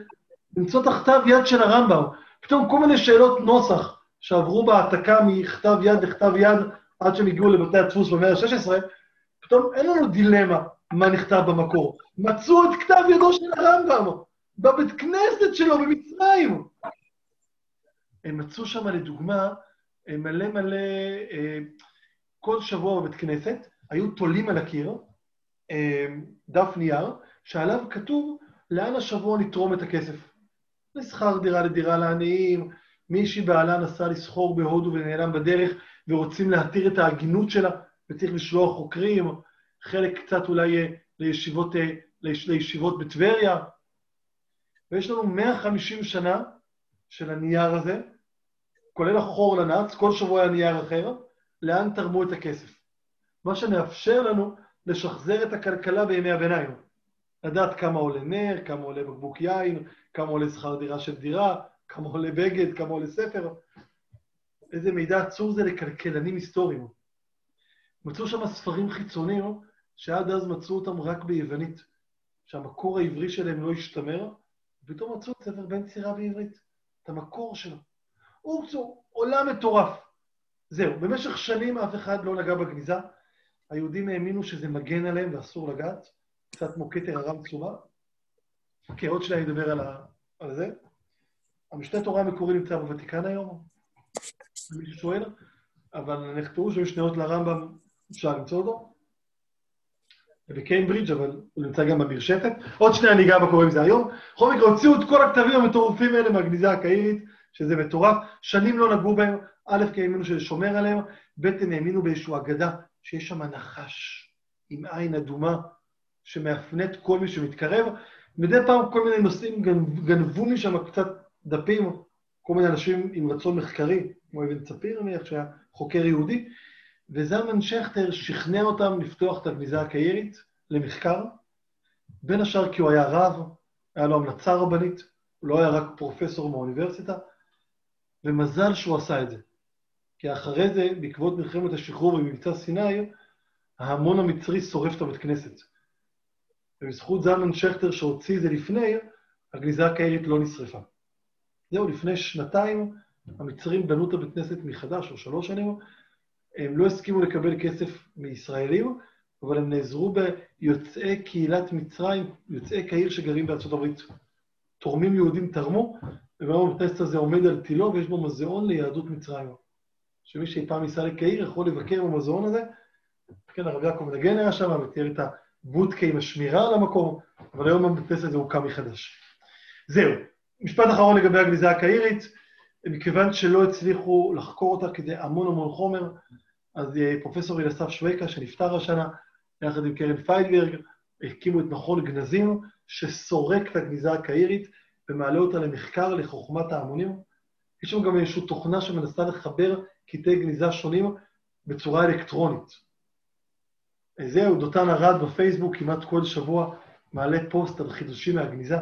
למצוא את הכתב יד של הרמב"ם. פתאום כל מיני שאלות נוסח שעברו בהעתקה מכתב יד לכתב יד עד שהם הגיעו לבתי הדפוס במאה ה-16, פתאום אין לנו דילמה מה נכתב במקור. מצאו את כתב ידו של הרמב"ם בבית כנסת שלו במצרים. הם מצאו שם, לדוגמה, מלא מלא, אה, כל שבוע בבית כנסת, היו תולים על הקיר אה, דף נייר, שעליו כתוב לאן השבוע נתרום את הכסף. לשכר דירה לדירה לעניים, מישהי בעלה נסע לסחור בהודו ונעלם בדרך, ורוצים להתיר את ההגינות שלה, וצריך לשלוח חוקרים, חלק קצת אולי אה, לישיבות, לישיבות בטבריה. ויש לנו 150 שנה של הנייר הזה, כולל החור לנאץ, כל שבוע היה נייר אחר, לאן תרמו את הכסף. מה שמאפשר לנו לשחזר את הכלכלה בימי הביניים. לדעת כמה עולה נר, כמה עולה בקבוק יין, כמה עולה שכר דירה של דירה, כמה עולה בגד, כמה עולה ספר. איזה מידע עצור זה לכלכלנים היסטוריים. מצאו שם ספרים חיצוניים שעד אז מצאו אותם רק ביוונית, שהמקור העברי שלהם לא השתמר, ופתאום מצאו את ספר בן צירה בעברית, את המקור שלו. אורצו, עולם מטורף. זהו, במשך שנים אף אחד לא נגע בגניזה. היהודים האמינו שזה מגן עליהם ואסור לגעת, קצת כמו כתר הרם צורה. אוקיי, עוד שניה נדבר על, ה... על זה. המשנה תורה המקורי נמצא בוותיקן היום, מי ששואל, אבל נחתרו שם שניות לרמב"ם, אפשר למצוא אותו. בקיימברידג', אבל הוא נמצא גם במרשתת. עוד שניה אני אגע בקורא עם זה היום. בכל מקרה, הוציאו את כל הכתבים המטורפים האלה מהגניזה הקהירית, שזה מטורף. שנים לא נגעו בהם, א', כי האמינו שזה שומר עליהם, ב', הם האמינו באיזושהי אגדה, שיש שם נחש עם עין אדומה, שמאפנת כל מי שמתקרב. מדי פעם כל מיני נושאים גנבו משם קצת דפים, כל מיני אנשים עם רצון מחקרי, כמו אבן צפיר, נניח, שהיה חוקר יהודי, וזלמן שכטר שכנע אותם לפתוח את הגניזה הקהירית למחקר, בין השאר כי הוא היה רב, היה לו המלצה רבנית, הוא לא היה רק פרופסור מהאוניברסיטה, ומזל שהוא עשה את זה. כי אחרי זה, בעקבות מלחמת השחרור במבצע סיני, ההמון המצרי שורף את הבית כנסת. ובזכות זלמן שכטר שהוציא את זה לפני, הגניזה הקהירית לא נשרפה. זהו, לפני שנתיים המצרים בנו את הבית כנסת מחדש, או שלוש שנים, הם לא הסכימו לקבל כסף מישראלים, אבל הם נעזרו ביוצאי קהילת מצרים, יוצאי קהיר שגרים בארצות הברית. תורמים יהודים תרמו, והיום הבית הזה עומד על תילו ויש בו מוזיאון ליהדות מצרים. שמי שאי פעם ייסע לקהיר יכול לבקר במוזיאון הזה. כן, הרב יעקב נגן היה שם ותיאר את בודקה עם השמירה על המקום, אבל היום כנסת הזה הוקם מחדש. זהו. משפט אחרון לגבי הגניזה הקהירית, מכיוון שלא הצליחו לחקור אותה כדי המון המון חומר, אז אה, פרופסור אליסף שווקה, שנפטר השנה, יחד עם קרן פיינברג, הקימו את מכון גנזים, שסורק את הגניזה הקהירית ומעלה אותה למחקר לחוכמת ההמונים. יש שם גם איזושהי תוכנה שמנסה לחבר קטעי גניזה שונים בצורה אלקטרונית. זהו, דותן ארד בפייסבוק כמעט כל שבוע מעלה פוסט על חידושים מהגניזה.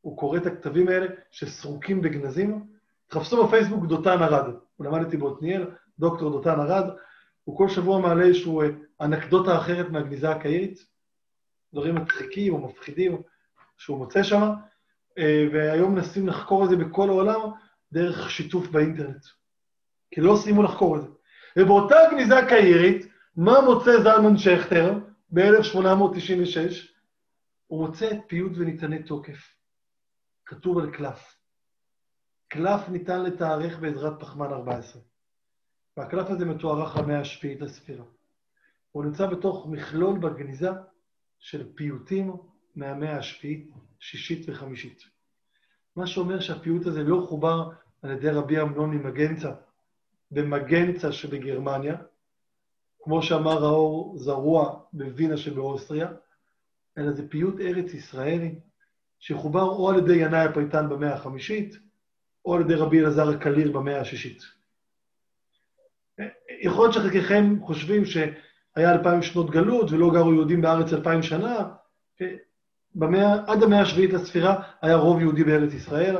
הוא קורא את הכתבים האלה שסרוקים בגנזים. תחפשו בפייסבוק דותן ארד. הוא למד איתי בעתניאל, דוקטור דותן ארד. הוא כל שבוע מעלה איזושהי אה, אנקדוטה אחרת מהגניזה הקהירית, דברים מצחיקים או מפחידים שהוא מוצא שם, אה, והיום מנסים לחקור את זה בכל העולם דרך שיתוף באינטרנט. כי לא סיימו לחקור את זה. ובאותה גניזה קהירית, מה מוצא זלמן שכטר ב-1896? הוא מוצא את פיוט וניתני תוקף. כתוב על קלף. קלף ניתן לתארך בעזרת פחמן 14. והקלף הזה מתוארך למאה השביעית לספירה. הוא נמצא בתוך מכלול בגניזה של פיוטים מהמאה השביעית, שישית וחמישית. מה שאומר שהפיוט הזה לא חובר על ידי רבי אמנון ממגנצה, במגנצה שבגרמניה, כמו שאמר האור זרוע בווינה שבאוסטריה, אלא זה פיוט ארץ ישראלי, שחובר או על ידי ינאי הפייטן במאה החמישית, או על ידי רבי אלעזר הקליר במאה השישית. יכול להיות שחלקכם חושבים שהיה אלפיים שנות גלות ולא גרו יהודים בארץ אלפיים שנה, במאה, עד המאה השביעית לספירה היה רוב יהודי בארץ ישראל.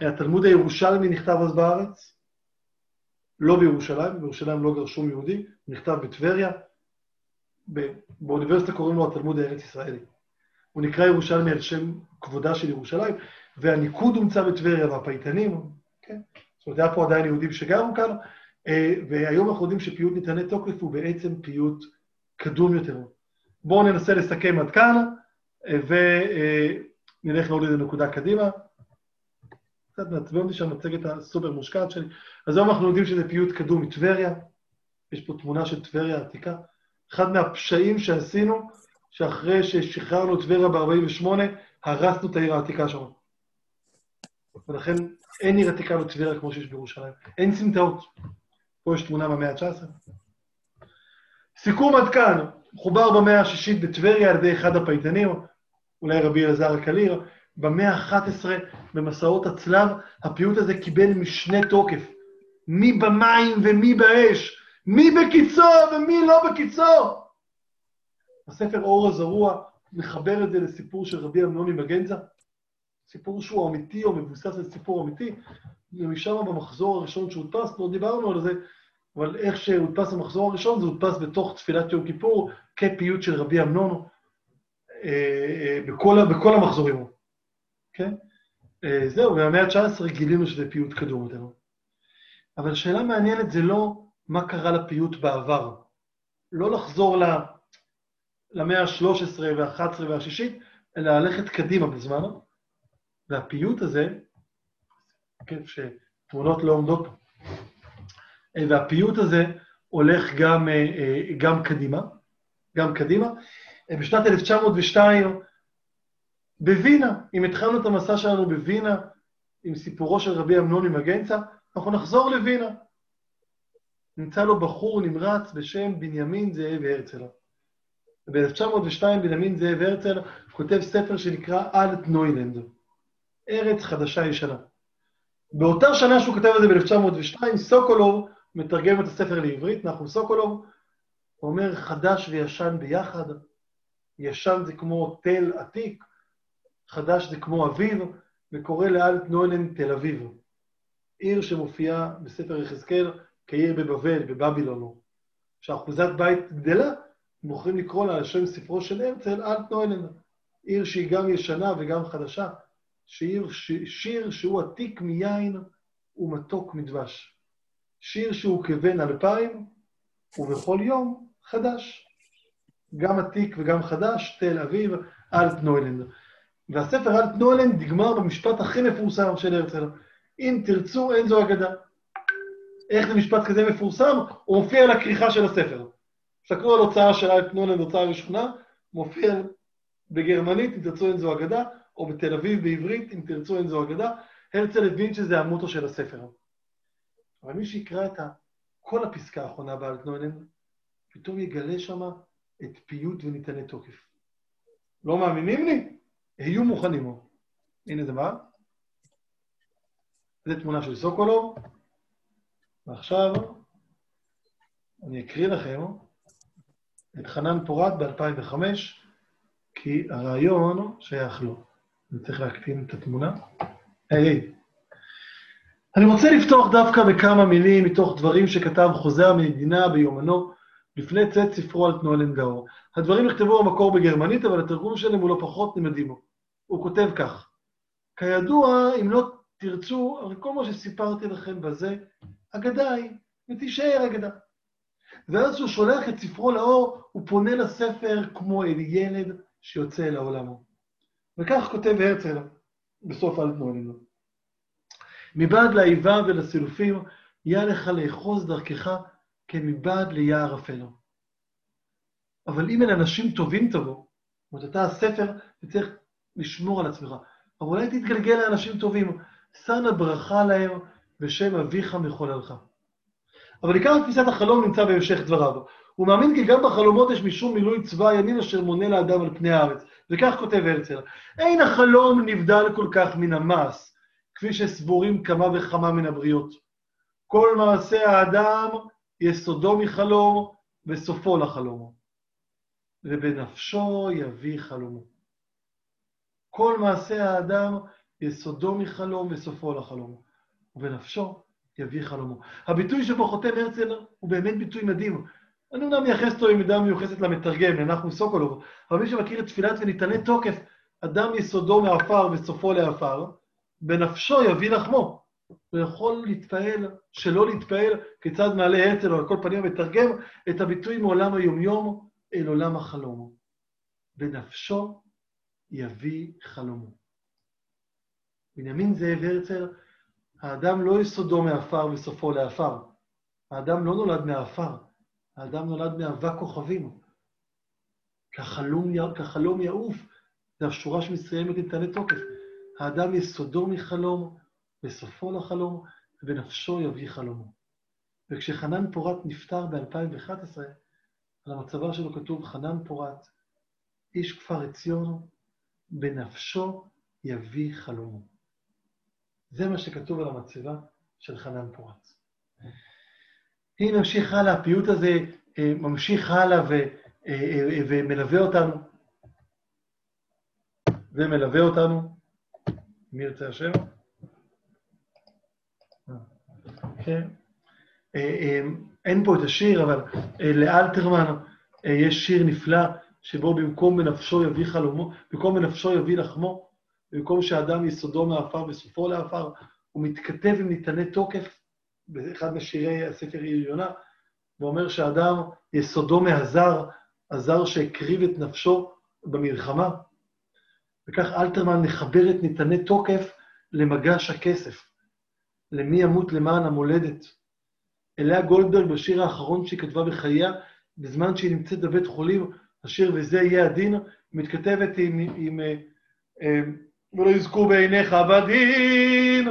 התלמוד הירושלמי נכתב אז בארץ, לא בירושלים, בירושלים לא גר שום יהודי, הוא נכתב בטבריה, באוניברסיטה קוראים לו התלמוד הארץ-ישראלי. הוא נקרא ירושלמי על שם כבודה של ירושלים, והניקוד הומצא בטבריה והפייטנים, כן? זאת אומרת, היה פה עדיין יהודים שגרו כאן, והיום אנחנו יודעים שפיוט ניתני תוקף הוא בעצם פיוט קדום יותר. בואו ננסה לסכם עד כאן, אה, ונלך לעוד איזה נקודה קדימה. קצת מעצבן אותי שהמצגת הסופר מושקעת שלי. אז היום אנחנו יודעים שזה פיוט קדום מטבריה, יש פה תמונה של טבריה העתיקה. אחד מהפשעים שעשינו, שאחרי ששחררנו טבריה ב-48', הרסנו את העיר העתיקה שם. ולכן אין עיר עתיקה בטבריה כמו שיש בירושלים. אין סמטאות. פה יש תמונה במאה ה-19. סיכום עד כאן, חובר במאה השישית בטבריה על ידי אחד הפייטנים, אולי רבי אלעזר הקליר, במאה ה-11 במסעות הצלב, הפיוט הזה קיבל משנה תוקף. מי במים ומי באש, מי בקיצו ומי לא בקיצו. הספר אור הזרוע מחבר את זה לסיפור של רבי אמנון ממגנזה, סיפור שהוא אמיתי או מבוסס על סיפור אמיתי, ומשם במחזור הראשון שהודפס, לא דיברנו על זה, אבל איך שהודפס המחזור הראשון, זה הודפס בתוך תפילת יום כיפור, כפיוט של רבי אמנון, אה, אה, בכל, בכל המחזורים. כן? אה, זהו, במאה ה-19 גילינו שזה פיוט קדום יותר. אבל שאלה מעניינת זה לא מה קרה לפיוט בעבר. לא לחזור למאה ה-13 וה-11 והשישית, אלא ללכת קדימה בזמן. והפיוט הזה, כן, שתמונות לא עומדות פה, והפיוט הזה הולך גם, אה, גם קדימה, גם קדימה. בשנת 1902, בווינה, אם התחלנו את המסע שלנו בווינה, עם סיפורו של רבי אמנון ממגנצה, אנחנו נחזור לווינה. נמצא לו בחור נמרץ בשם בנימין זאב הרצל. ב-1902 בנימין זאב הרצל כותב ספר שנקרא אלט נוילנד, ארץ חדשה ישנה. באותה שנה שהוא כותב את זה ב-1902, סוקולוב מתרגם את הספר לעברית, נחום סוקולוב, אומר חדש וישן ביחד, ישן זה כמו תל עתיק, חדש זה כמו אביב, וקורא לאלט נוילנד תל אביב. עיר שמופיעה בספר יחזקאל כעיר בבבל, בבבילון. כשאחוזת בית גדלה, בוחרים לקרוא לה על שם ספרו של הרצל, אלט נוילנד. עיר שהיא גם ישנה וגם חדשה, שיר, שיר שהוא עתיק מיין ומתוק מדבש. שיר שהוא כבן אלפיים, ובכל יום חדש. גם עתיק וגם חדש, תל אביב, אלט נוילנד. והספר אלט נוילנד נגמר במשפט הכי מפורסם של הרצל. אם תרצו, אין זו אגדה. איך זה משפט כזה מפורסם? הוא מופיע על הכריכה של הספר. תסתכלו על הוצאה של אלט נוילנד, הוצאה ראשונה, מופיע בגרמנית, אם תרצו אין זו אגדה, או בתל אביב בעברית, אם תרצו אין זו אגדה. הרצל הבין שזה המוטו של הספר. אבל מי שיקרא את. כל הפסקה האחרונה באלטנוילן, פתאום יגלה שם את פיוט וניתני תוקף. לא מאמינים לי? היו מוכנים. הנה זה מה? זו תמונה של סוקולוב, ועכשיו אני אקריא לכם את חנן פורת ב-2005, כי הרעיון שייך לו. אני צריך להקטין את התמונה. היי, היי. אני רוצה לפתוח דווקא בכמה מילים מתוך דברים שכתב חוזה המדינה ביומנו לפני צאת ספרו על תנועלן גאור. הדברים נכתבו במקור בגרמנית, אבל התרגום שלהם הוא לא פחות נמדימו. הוא כותב כך: כידוע, אם לא תרצו, הרי כל מה שסיפרתי לכם בזה, אגדה היא, ותישאר אגדה. ואז כשהוא שולח את ספרו לאור, הוא פונה לספר כמו אל ילד שיוצא אל העולמו. וכך כותב הרצל בסוף אלטנוילן. מבעד לאיבה ולסילופים, יהיה לך לאחוז דרכך כמבעד ליער אפלו. אבל אם אלה אנשים טובים תבוא, זאת אומרת, אתה הספר, אתה צריך לשמור על עצמך. אבל אולי תתגלגל לאנשים טובים, שא נא ברכה להם בשם אביך מחוללך. אבל עיקר תפיסת החלום נמצא בהמשך דבריו. הוא מאמין כי גם בחלומות יש משום מילוי צבא הימין אשר מונה לאדם על פני הארץ. וכך כותב הרצל: אין החלום נבדל כל כך מן המעש, כפי שסבורים כמה וכמה מן הבריות. כל מעשה האדם יסודו מחלום וסופו לחלום. ובנפשו יביא חלומו. כל מעשה האדם יסודו מחלום וסופו לחלום. ובנפשו יביא חלומו. הביטוי שבו חותם הרצל הוא באמת ביטוי מדהים. אני אומנם מייחס אותו במידה מיוחסת למתרגם, לנחום סוקולוב, אבל מי שמכיר את תפילת וניתני תוקף, אדם יסודו מעפר וסופו לעפר, בנפשו יביא לחמו. הוא יכול להתפעל, שלא להתפעל, כיצד מעלה הרצל, או על כל פנים המתרגם, את הביטוי מעולם היומיום אל עולם החלום. בנפשו יביא חלומו. בנימין זאב הרצל, האדם לא יסודו מעפר וסופו לעפר. האדם לא נולד מעפר, האדם נולד מאבק כוכבים. כחלום, כחלום יעוף, זה השורה שמסיימת ניתני תוקף. האדם יסודו מחלום, וסופו לחלום, ובנפשו יביא חלומו. וכשחנן פורת נפטר ב-2011, על המצבה שלו כתוב חנן פורת, איש כפר עציון, בנפשו יביא חלומו. זה מה שכתוב על המצבה של חנן פורת. הנה נמשיך הלאה, הפיוט הזה אה, ממשיך הלאה ו, אה, אה, ומלווה אותנו. ומלווה אותנו. מי ירצה השם? כן. אין פה את השיר, אבל לאלתרמן יש שיר נפלא, שבו במקום בנפשו יביא חלומו, במקום בנפשו יביא לחמו, במקום שאדם יסודו מעפר וסופו לעפר, הוא מתכתב עם ניתני תוקף, באחד משירי הספר עיר יונה, ואומר שאדם יסודו מהזר, הזר שהקריב את נפשו במלחמה. וכך אלתרמן מחבר את ניתני תוקף למגש הכסף, למי ימות למען המולדת. אליה גולדברג בשיר האחרון שהיא כתבה בחייה, בזמן שהיא נמצאת בבית חולים, השיר "וזה יהיה הדין", מתכתבת עם, עם, עם אה, ולא יזכו בעיניך בדין.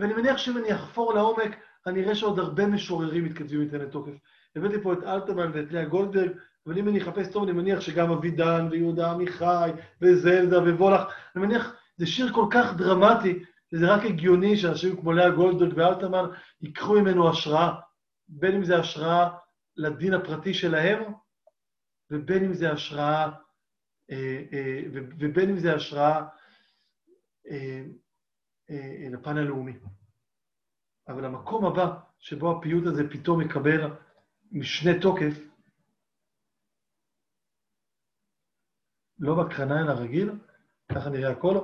ואני מניח שאם אני אחפור לעומק, אני אראה שעוד הרבה משוררים מתכתבים איתן לתוקף. הבאתי פה את אלתרמן ואת לאה גולדברג, אבל אם אני אחפש טוב, אני מניח שגם אבידן ויהודה עמיחי וזלדה ווולך, אני מניח, זה שיר כל כך דרמטי, שזה רק הגיוני שאנשים כמו לאה גולדברג ואלתרמן ייקחו ממנו השראה, בין אם זה השראה לדין הפרטי שלהם, ובין אם זה השראה אה, אה, ובין אם זה השראה אה, לפן הלאומי. אבל המקום הבא שבו הפיוט הזה פתאום מקבל משנה תוקף, לא בקרניים הרגיל, ככה נראה הכל,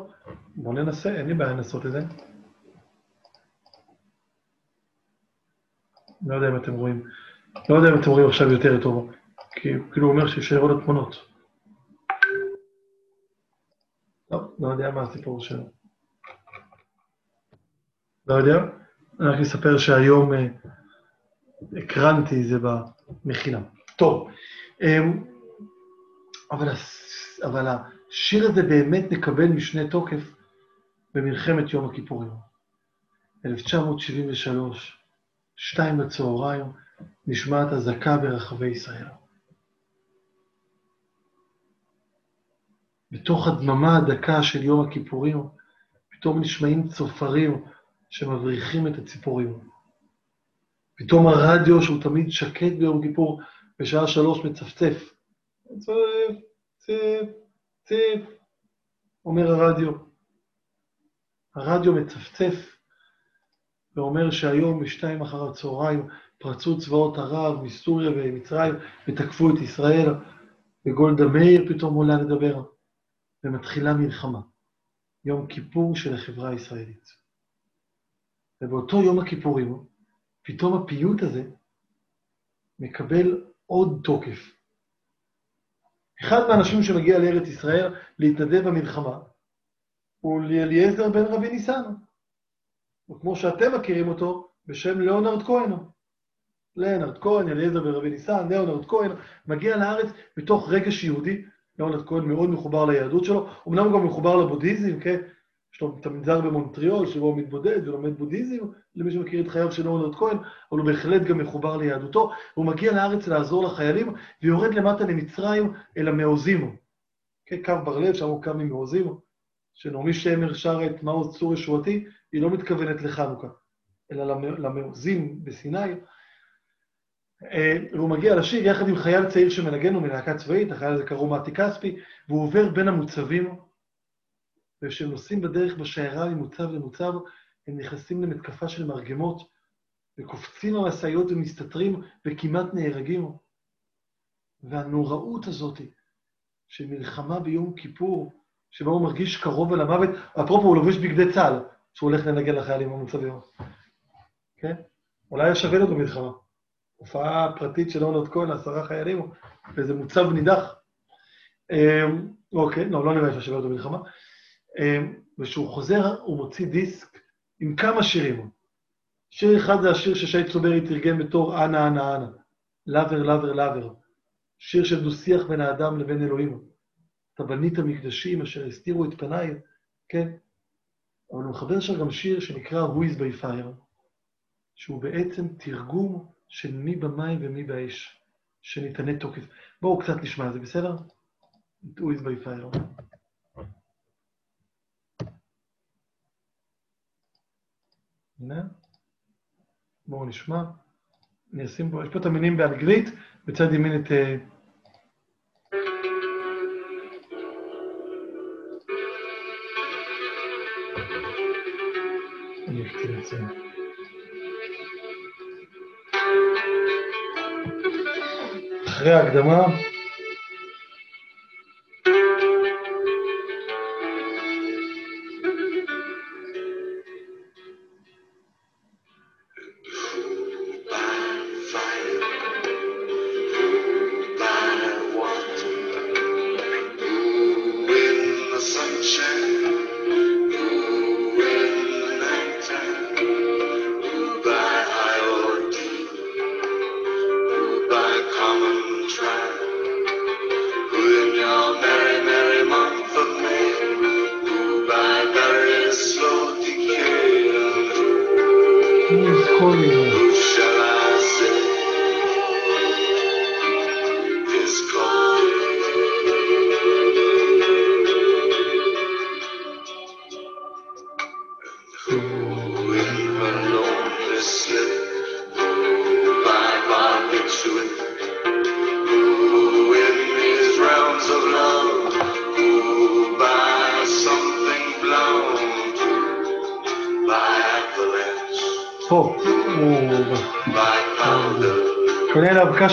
בואו ננסה, אין לי בעיה לנסות את זה. לא יודע אם אתם רואים, לא יודע אם אתם רואים עכשיו יותר טוב, כי כאילו הוא אומר שישאר עוד התמונות. לא, לא יודע מה הסיפור שלו. לא יודע, אני רק אספר שהיום אה, הקרנתי זה במחילה. טוב, אה, אבל, אבל השיר הזה באמת מקבל משנה תוקף במלחמת יום הכיפורים. 1973, שתיים בצהריים, נשמעת אזעקה ברחבי ישראל. בתוך הדממה הדקה של יום הכיפורים, פתאום נשמעים צופרים שמבריחים את הציפורים. פתאום הרדיו, שהוא תמיד שקט ביום כיפור, בשעה שלוש מצפצף. צף, צף, צף, אומר הרדיו. הרדיו מצפצף ואומר שהיום בשתיים אחר הצהריים פרצו צבאות ערב מסוריה ומצרים ותקפו את ישראל, וגולדה מאיר פתאום עולה לדבר, ומתחילה מלחמה. יום כיפור של החברה הישראלית. ובאותו יום הכיפורים, פתאום הפיוט הזה מקבל עוד תוקף. אחד מהאנשים שמגיע לארץ ישראל להתנדב במלחמה הוא אליעזר בן רבי ניסן, וכמו שאתם מכירים אותו, בשם ליאונרד כהן. ליאונרד כהן, אליעזר בן רבי ניסן, ליאונרד כהן, מגיע לארץ בתוך רגש יהודי, ליאונרד כהן מאוד מחובר ליהדות שלו, אמנם הוא גם מחובר לבודהיזם, כן? יש לו את המנזר במונטריאול, שבו הוא מתבודד ולומד בודהיזם, למי שמכיר את חייו של ליאונרד כהן, אבל הוא בהחלט גם מחובר ליהדותו, הוא מגיע לארץ לעזור לחיילים, ויורד למטה למצרים אל המעוזים. כן, קו בר-לב, שם הוא קו ממעוזים, שנעמי שמר שר את מעוז צור ישועתי, היא לא מתכוונת לחנוכה, אלא למ- למעוזים בסיני. אה, והוא מגיע לשיר יחד עם חייל צעיר שמנגן לו מלהקה צבאית, החייל הזה קראו מתי כספי, והוא עובר בין המוצבים, וכשהם נוסעים בדרך בשיירה ממוצב למוצב, הם נכנסים למתקפה של מרגמות, וקופצים המשאיות ומסתתרים וכמעט נהרגים. והנוראות הזאת של מלחמה ביום כיפור, שבה הוא מרגיש קרוב אל המוות, אפרופו, הוא לובש בגדי צה"ל, שהוא הולך לנגן לחיילים במוצבים. כן? אולי היה שווה לו במלחמה. הופעה פרטית של אורנרד כהן לעשרה חיילים, באיזה מוצב נידח. אמ, אוקיי, לא, לא נראה לי שווה אותו במלחמה. אמ, וכשהוא חוזר, הוא מוציא דיסק עם כמה שירים. שיר אחד זה השיר ששי צוברי תרגם בתור אנה, אנה, אנה. לאבר, לאבר, לאבר. שיר של דו-שיח בין האדם לבין אלוהים. אתה בנית מקדשים אשר הסתירו את פניי, כן? אבל הוא מחבר שם גם שיר שנקרא Who is by fire, שהוא בעצם תרגום של מי במים ומי באש, שניתני תוקף. בואו קצת נשמע, זה בסדר? Who is by fire. הנה, בואו נשמע. אני אשים פה, יש פה את המילים באנגלית, בצד ימין את... אה. אחרי ההקדמה,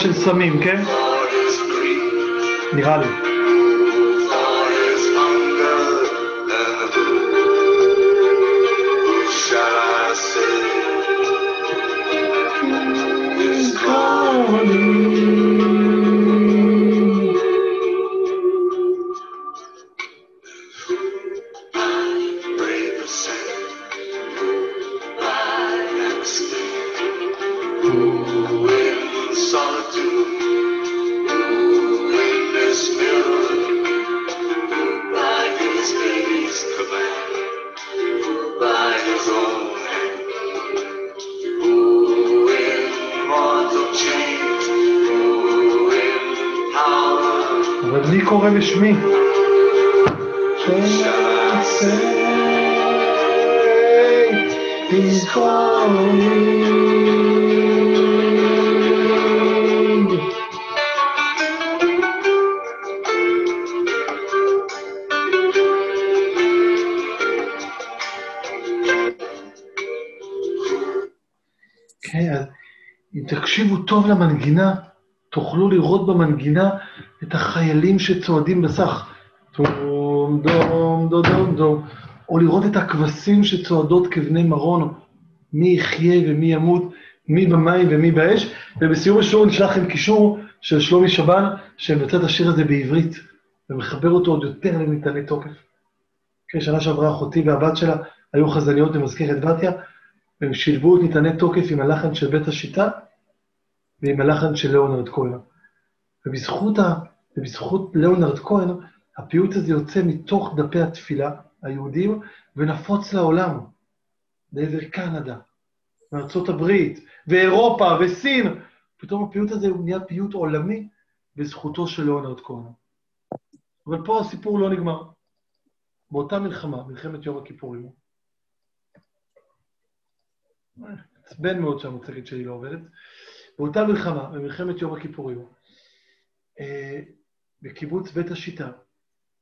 של סמים, כן? for his greed, נראה לי. טוב למנגינה, תוכלו לראות במנגינה את החיילים שצועדים בסך. דום, דום, דום, דום, דום. או לראות את הכבשים שצועדות כבני מרון, מי יחיה ומי ימות, מי במים ומי באש. ובסיום השיעור נשלח לכם קישור של שלומי שבן, שמבצע את השיר הזה בעברית, ומחבר אותו עוד יותר למטעני תוקף. כן, שנה שעברה אחותי והבת שלה היו חזניות במזכרת בתיה, והם שילבו את מטעני תוקף עם הלחן של בית השיטה ועם הלחן של ליאונרד כהן. ובזכות, ה... ובזכות ליאונרד כהן, הפיוט הזה יוצא מתוך דפי התפילה היהודים ונפוץ לעולם, לעבר קנדה, וארצות הברית, ואירופה, וסין. פתאום הפיוט הזה הוא נהיה פיוט עולמי בזכותו של ליאונרד כהן. אבל פה הסיפור לא נגמר. באותה מלחמה, מלחמת יום הכיפורים, עצבן מאוד שהמצגת שלי לא עובדת. באותה מלחמה, במלחמת יום הכיפורים, אה, בקיבוץ בית השיטה,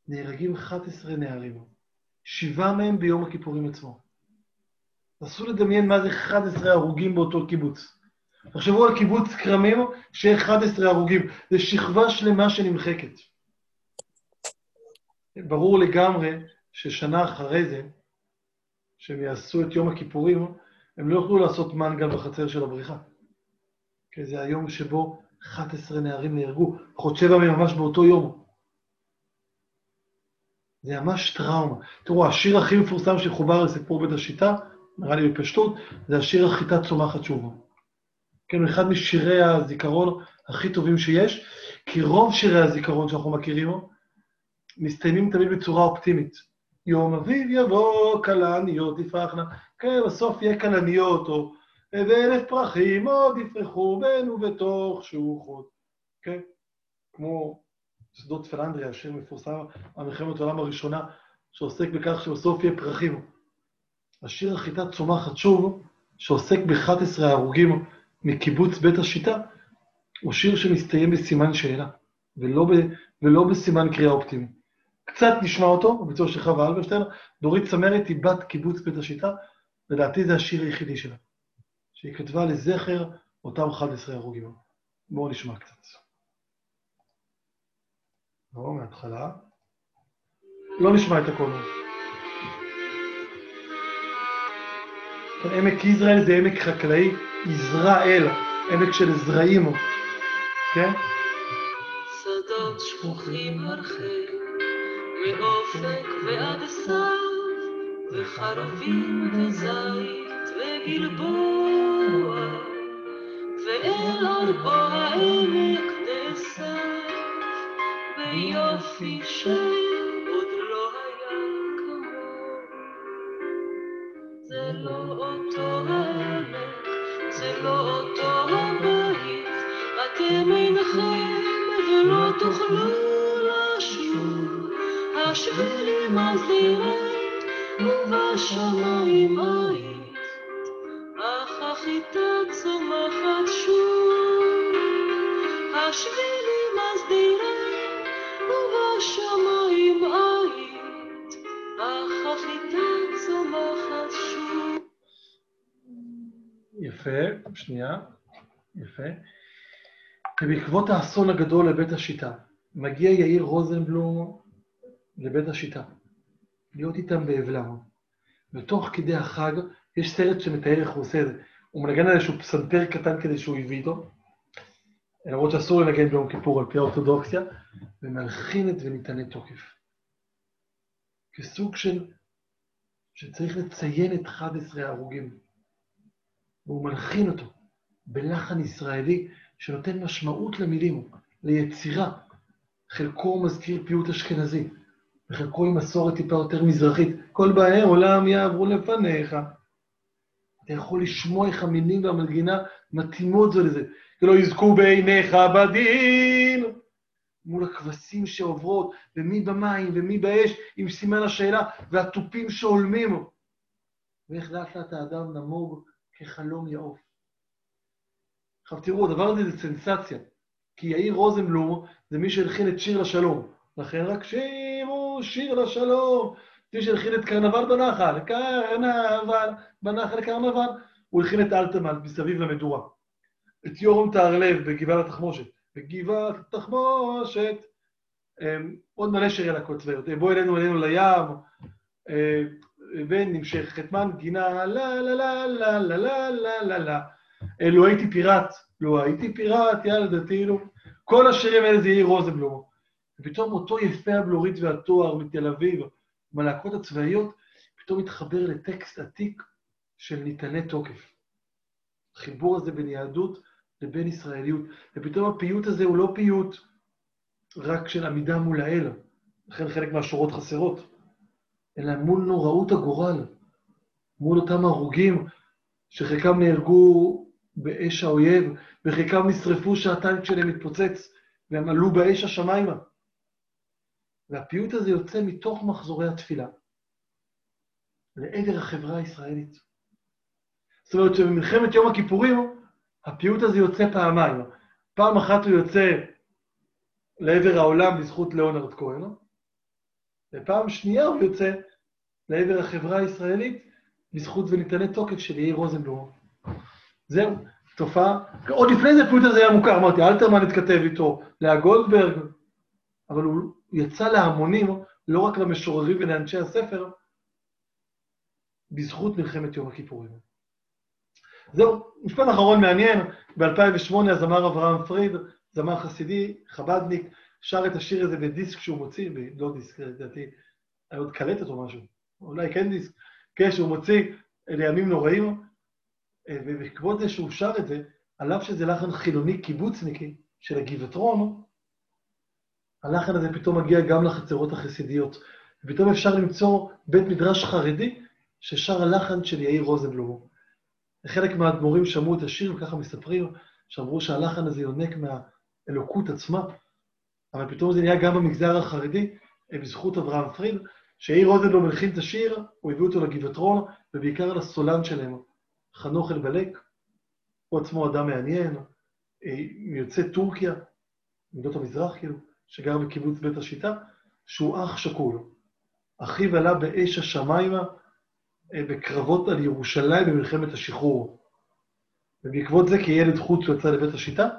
נהרגים 11 נערים, שבעה מהם ביום הכיפורים עצמו. נסו לדמיין מה זה 11 הרוגים באותו קיבוץ. תחשבו על קיבוץ כרמים שיהיה 11 הרוגים, זה שכבה שלמה שנמחקת. ברור לגמרי ששנה אחרי זה, שהם יעשו את יום הכיפורים, הם לא יוכלו לעשות מנגל בחצר של הבריכה. כי זה היום שבו 11 נערים נהרגו, חודשי ימים ממש באותו יום. זה ממש טראומה. תראו, השיר הכי מפורסם שחובר לסיפור בית השיטה, נראה לי בפשטות, זה השיר החיטה צומחת שובה. כן, אחד משירי הזיכרון הכי טובים שיש, כי רוב שירי הזיכרון שאנחנו מכירים, מסתיימים תמיד בצורה אופטימית. יום אביב יבוא, כלניות יפרחנה, כן, בסוף יהיה כלניות, או ואלף פרחים עוד יפרחו בין ובתוך שוחות, כן? כמו שדות פלנדריה, שיר מפורסם על מלחמת העולם הראשונה, שעוסק בכך שבסוף יהיה פרחים. השיר החיטה צומחת שוב, שעוסק ב-11 ההרוגים מקיבוץ בית השיטה, הוא שיר שמסתיים בסימן שאלה, ולא, ב, ולא בסימן קריאה אופטימי. קצת נשמע אותו, בביצוע של חווה אלברשטיין, דורית צמרת היא בת קיבוץ בית השיטה, לדעתי זה השיר היחידי שלה, שהיא כתבה לזכר אותם 11 הרוגים. בואו נשמע קצת. לא, מההתחלה. לא נשמע את הכל. עמק יזרעאל זה עמק חקלאי, יזרעאל, עמק של זרעים, כן? שדות שפוכים הרחק, מאופק ועד סף, וחרבים וזית וגלבוע, ואל ארבו העמק נאסף, ביופי שעוד לא היה כמוהו. זה לא אותו העמק, זה לא אותו הבית, אתם אינכם ולא תוכלו לשוב. השבילים מזהירת ובשמיים אך החיטה צומחת שוב. השבילים מסדירת ובשמיים היית, אך החיטה צומחת שוב. יפה, שנייה, יפה. ובעקבות האסון הגדול לבית השיטה, מגיע יאיר רוזנבלום לבית השיטה, להיות איתם באבלם. ותוך כדי החג, יש סרט שמתאר איך הוא עושה את זה. הוא מנגן על איזשהו פסנתר קטן כדי שהוא הביא איתו, למרות שאסור לנגן ביום כיפור על פי האורתודוקסיה, ומלחין את וניתני תוקף. כסוג של, שצריך לציין את 11 ההרוגים. והוא מלחין אותו בלחן ישראלי שנותן משמעות למילים, ליצירה. חלקו מזכיר פיוט אשכנזי, וחלקו עם מסורת טיפה יותר מזרחית. כל באי עולם יעברו לפניך. אתה יכול לשמוע איך המילים והמנגינה מתאימות זו לזה. שלא יזכו בעיניך בדין, מול הכבשים שעוברות, ומי במים ומי באש, עם סימן השאלה, והתופים שהולמים. ואיך לאט לאט האדם נמוג כחלום יעוף. עכשיו תראו, הדבר הזה זה סנסציה, כי יאיר רוזנבלום זה מי שהלחין את שיר לשלום. לכן רק שירו שיר לשלום. מי שהלחין את קרנבל בנחל, קרנבל, בנחל קרנבל, הוא הלחין את אלתרמן מסביב למדורה. את יורם טהרלב בגבעת התחמושת. בגבעת התחמושת. אמ, עוד מלא שירי לקוצביות. בוא אלינו אלינו לים, אה, ונמשכת מנגינה, לה לה לה לה לה לה לה לה לה. לו הייתי פיראט, לו הייתי פיראט, ילדתי, לו. כל השירים האלה זה יאיר רוזנבלום. ופתאום אותו יפה הבלורית והתואר מתל אביב, מהלהקות הצבאיות, פתאום מתחבר לטקסט עתיק של ניתני תוקף. החיבור הזה בין יהדות לבין ישראליות. ופתאום הפיוט הזה הוא לא פיוט רק של עמידה מול האל, לכן חלק מהשורות חסרות, אלא מול נוראות הגורל, מול אותם הרוגים שחלקם נהרגו באש האויב, וחלקם נשרפו שהטנק שלהם מתפוצץ, והם עלו באש השמיימה. והפיוט הזה יוצא מתוך מחזורי התפילה, לעבר החברה הישראלית. זאת אומרת שבמלחמת יום הכיפורים, הפיוט הזה יוצא פעמיים. פעם אחת הוא יוצא לעבר העולם בזכות ליאונרד כהן, ופעם שנייה הוא יוצא לעבר החברה הישראלית בזכות וניתני תוקף של יאיר רוזנבלום. זהו, תופעה. עוד לפני זה הפיוט הזה היה מוכר, אמרתי, אלתרמן התכתב איתו, לאה גולדברג, אבל הוא יצא להמונים, לא רק למשוררים ולאנשי הספר, בזכות מלחמת יום הכיפורים. זהו, משפט אחרון מעניין, ב-2008 הזמר אברהם פריד, זמר חסידי, חבדניק, שר את השיר הזה בדיסק שהוא מוציא, לא דיסק, לדעתי, היה עוד קלטת או משהו, אולי כן דיסק, כן, שהוא מוציא לימים נוראים, ובעקבות זה שהוא שר את זה, על אף שזה לחן חילוני קיבוצניקי של הגבעתרון, הלחן הזה פתאום מגיע גם לחצרות החסידיות. ופתאום אפשר למצוא בית מדרש חרדי ששר הלחן של יאיר רוזנבלום. חלק מהאדמו"רים שמעו את השיר, וככה מספרים, שאמרו שהלחן הזה יונק מהאלוקות עצמה, אבל פתאום זה נהיה גם במגזר החרדי, בזכות אברהם פריד, שיאיר רוזנבלום הלחין את השיר, הוא הביא אותו לגבעתרון, ובעיקר לסולן שלהם, חנוך אלבלק, הוא עצמו אדם מעניין, מיוצא טורקיה, מדינות המזרח כאילו, שגר בקיבוץ בית השיטה, שהוא אח שכול. אחיו עלה באש השמיימה בקרבות על ירושלים במלחמת השחרור. ובעקבות זה, כילד חוץ הוא יצא לבית השיטה,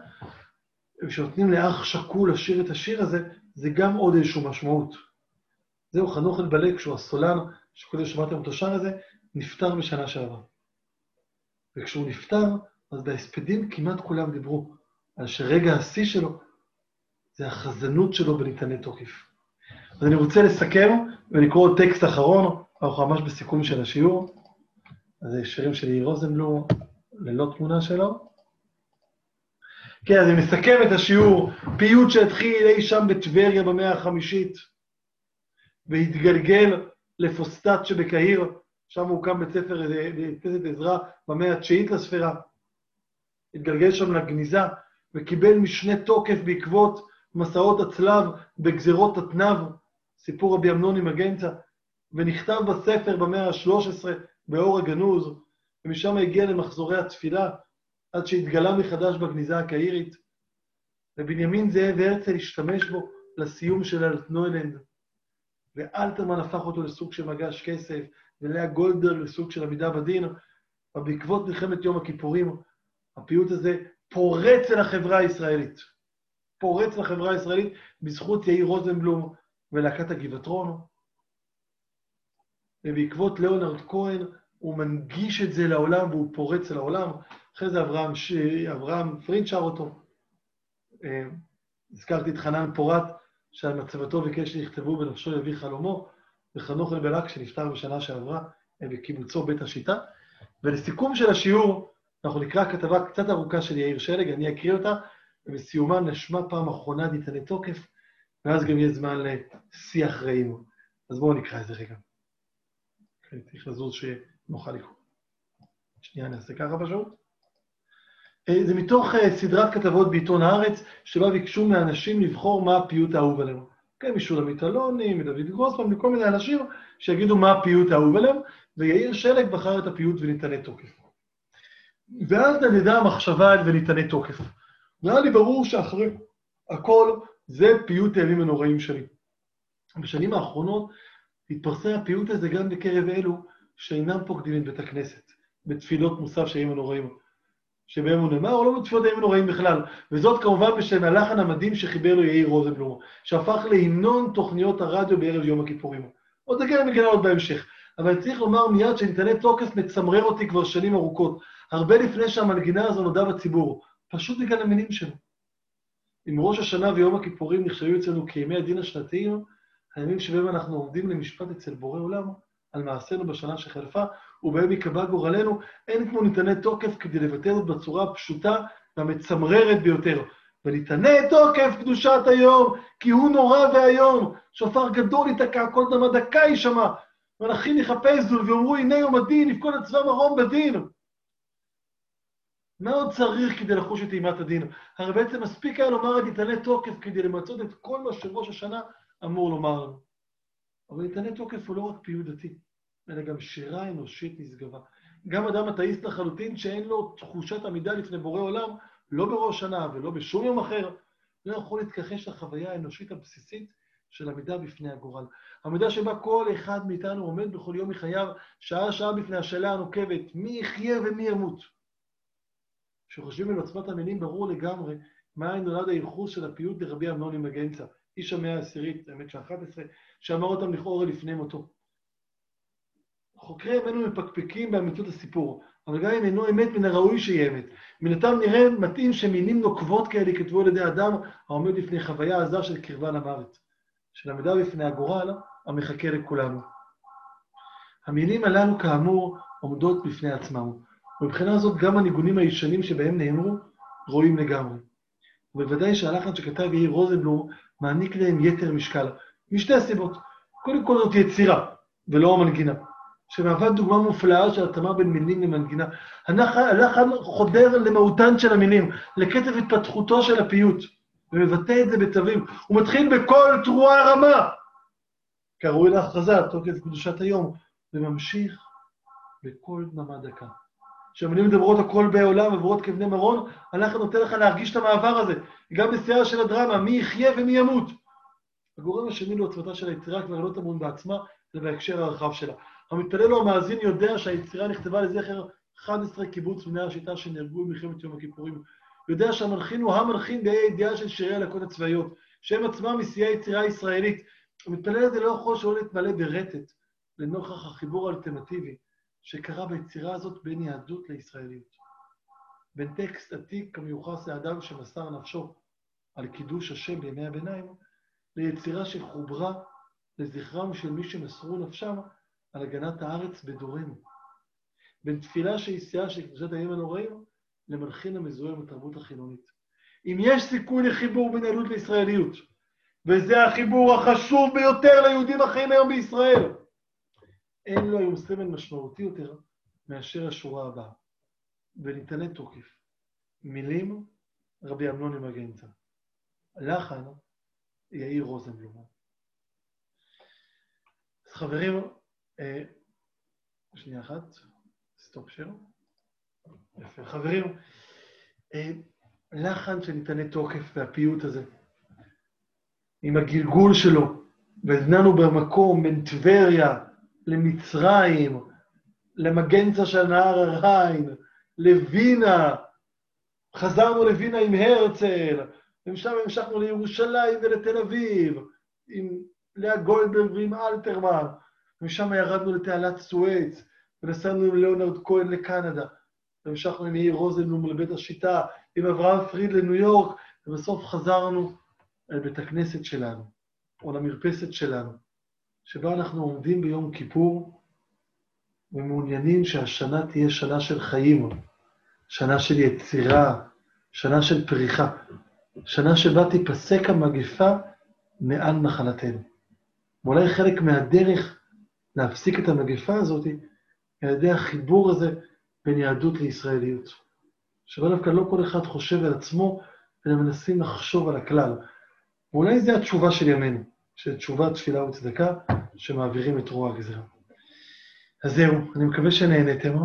וכשנותנים לאח שכול לשיר את השיר הזה, זה גם עוד איזושהי משמעות. זהו, חנוך אלבלק, שהוא הסולן, שקודם שמעתם את השיר הזה, נפטר בשנה שעברה. וכשהוא נפטר, אז בהספדים כמעט כולם דיברו על שרגע השיא שלו זה החזנות שלו בניתני תוקף. אז אני רוצה לסכם ולקרוא טקסט אחרון, אנחנו ממש בסיכום של השיעור. אז זה שירים של יאיר רוזנבלום, ללא תמונה שלו. כן, אז אני מסכם את השיעור, פיוט שהתחיל אי שם בטבריה במאה החמישית, והתגלגל לפוסטט שבקהיר, שם הוקם בית ספר, כנסת עזרא במאה התשיעית לספירה. התגלגל שם לגניזה וקיבל משנה תוקף בעקבות מסעות הצלב בגזרות התנ"ב, סיפור רבי אמנון עם מגנצה, ונכתב בספר במאה ה-13 באור הגנוז, ומשם הגיע למחזורי התפילה, עד שהתגלה מחדש בגניזה הקהירית. ובנימין זאב הרצל השתמש בו לסיום של אלטנוילנד, ואלתרמן הפך אותו לסוג של מגש כסף, ולאה גולדברג לסוג של עמידה בדין, ובעקבות מלחמת יום הכיפורים, הפיוט הזה פורץ אל החברה הישראלית. פורץ לחברה הישראלית בזכות יאיר רוזנבלום ולהקת הגבעתרון. ובעקבות ליאונרד כהן הוא מנגיש את זה לעולם והוא פורץ לעולם. אחרי זה אברהם, ש... אברהם פריד שר אותו. אה, הזכרתי את חנן פורת, שעל מצבתו ביקש שיכתבו בנפשו יביא חלומו, וחנוך אלבלק שנפטר בשנה שעברה בקיבוצו בית השיטה. ולסיכום של השיעור, אנחנו נקרא כתבה קצת ארוכה של יאיר שלג, אני אקריא אותה, ובסיומה נשמע פעם אחרונה ניתני תוקף, ואז גם יהיה זמן לשיח רעים. אז בואו נקרא את זה רגע. צריך לזוז שנוכל לקרוא. שנייה, נעשה ככה פשוט. אה, זה מתוך אה, סדרת כתבות בעיתון הארץ, שבה ביקשו מאנשים לבחור מה הפיוט האהוב עליהם. כן, משולמית אלוני, מדוד גרוסמן, מכל מיני אנשים שיגידו מה הפיוט האהוב עליהם, ויאיר שלג בחר את הפיוט וניתני תוקף. ואז נדדה המחשבה אל וניתני תוקף. והיה לי ברור שאחרי הכל זה פיוט הימים הנוראים שלי. בשנים האחרונות התפרסם הפיוט הזה גם בקרב אלו שאינם פוקדים את בית הכנסת, בתפילות מוסף של הימים הנוראים, שבהם הוא נאמר, או לא בתפילות הימים הנוראים בכלל. וזאת כמובן בשם הלחן המדהים שחיבר לו יאיר רוזנבלום, שהפך להמנון תוכניות הרדיו בערב יום הכיפורים. עוד נגיע למגינה עוד בהמשך. אבל צריך לומר מיד שאינטרנט תוקף מצמרר אותי כבר שנים ארוכות, הרבה לפני שהמנגינה הזו נודעה בציבור, פשוט בגלל המילים שלו. אם ראש השנה ויום הכיפורים נחשבים אצלנו כימי הדין השנתיים, הימים שבהם אנחנו עומדים למשפט אצל בורא עולם על מעשינו בשנה שחלפה, ובהם ייקבע גורלנו, אין כמו ניתני תוקף כדי לבטא זאת בצורה הפשוטה והמצמררת ביותר. וניתני תוקף קדושת היום, כי הוא נורא ואיום. שופר גדול ייתקע, כל דמה דקה יישמע. מלאכים יחפשו ויאמרו, הנה יום הדין, יפקוד הצבא מרום בדין. מה עוד צריך כדי לחוש את אימת הדין? הרי בעצם מספיק היה לומר את ניתני תוקף כדי למצות את כל מה שראש השנה אמור לומר. אבל ניתני תוקף הוא לא רק פיוט דתי, אלא גם שירה אנושית נשגבה. גם אדם אתאיסט לחלוטין שאין לו תחושת עמידה לפני בורא עולם, לא בראש שנה ולא בשום יום אחר, לא יכול להתכחש לחוויה האנושית הבסיסית של עמידה בפני הגורל. עמידה שבה כל אחד מאיתנו עומד בכל יום מחייו, שעה-שעה בפני השאלה הנוקבת, מי יחיה ומי ימות. כשחושבים על עוצמת המילים, ברור לגמרי מאין נולד הייחוס של הפיוט לרבי אמנון ממגנצה, איש המאה העשירית, האמת שה-11, שאמר אותם לכאורה לפני מותו. חוקרי ימינו מפקפקים באמיתות הסיפור, אבל גם אם אינו אמת, מן הראוי שיהיה אמת. מן הטעם נראה מתאים שמילים נוקבות כאלה כתבו על ידי אדם העומד בפני חוויה עזה של קרבה למוות, של עמידה בפני הגורל המחכה לכולנו. המילים הללו, כאמור, עומדות בפני עצמם. ומבחינה זאת גם הניגונים הישנים שבהם נאמרו רואים לגמרי. ובוודאי שהלחן שכתב יאיר רוזנבלום מעניק להם יתר משקל, משתי סיבות. קודם כל זאת יצירה, ולא המנגינה, שמהווה דוגמה מופלאה של התאמה בין מילים למנגינה. הלחן חודר למהותן של המילים, לקצב התפתחותו של הפיוט, ומבטא את זה בתווים. הוא מתחיל בקול תרועה רמה, כראוי להכרזה, תוקף קדושת היום, וממשיך בקול דממה דקה. כשהמילים מדברות הכל בעולם ועוברות כבני מרון, הלחן נותן לך להרגיש את המעבר הזה. גם בשיאה של הדרמה, מי יחיה ומי ימות. הגורם השני לעוצמתה של היצירה כבר לא טמון בעצמה, זה בהקשר הרחב שלה. המתפלל או המאזין יודע שהיצירה נכתבה לזכר 11 קיבוץ בני השיטה שנהרגו במלחמת יום הכיפורים. יודע שהמלחין הוא המלחין באי הידיעה של שירי הלקות הצבאיות, שהם עצמם משיאי היצירה הישראלית. המתפלל הזה לא יכול שלא להתמלא ברטט, לנוכח החיבור האלטרנטיבי שקרה ביצירה הזאת בין יהדות לישראליות. בין טקסט עתיק המיוחס לאדם שמסר נפשו על קידוש השם בימי הביניים, ליצירה שחוברה לזכרם של מי שמסרו נפשם על הגנת הארץ בדורנו. בין תפילה שהיא שיאה של קדושת הימים הנוראים, למלחין המזוהה עם התרבות החילונית. אם יש סיכוי לחיבור בין יהדות לישראליות, וזה החיבור החשוב ביותר ליהודים החיים היום בישראל, אין לו היום סמל משמעותי יותר מאשר השורה הבאה. וניתני תוקף. מילים, רבי אמנון ממגנצה. לחן, יאיר רוזנבלום. אז חברים, אה, שנייה אחת, סטופ שר. יפה. חברים, אה, לחן של ניתני תוקף והפיוט הזה, עם הגלגול שלו, והזננו במקום בין טבריה למצרים, למגנצה של נהר הריין, לווינה, חזרנו לווינה עם הרצל, ומשם המשכנו לירושלים ולתל אביב, עם לאה גולדברג ועם אלתרמן, ומשם ירדנו לתעלת סואץ, ונסענו עם ליאונרד כהן לקנדה, והמשכנו עם יאיר רוזנבלום לבית השיטה, עם אברהם פריד לניו יורק, ובסוף חזרנו אל בית הכנסת שלנו, או למרפסת שלנו, שבה אנחנו עומדים ביום כיפור ומעוניינים שהשנה תהיה שנה של חיים, שנה של יצירה, שנה של פריחה, שנה שבה תיפסק המגפה מעל נחלתנו. ואולי חלק מהדרך להפסיק את המגפה הזאת על ידי החיבור הזה בין יהדות לישראליות. שבו דווקא לא כל אחד חושב על עצמו, אלא מנסים לחשוב על הכלל. ואולי זו התשובה של ימינו, שתשובה, תפילה וצדקה, שמעבירים את רוע הגזירה. אז זהו, אני מקווה שנהנתם.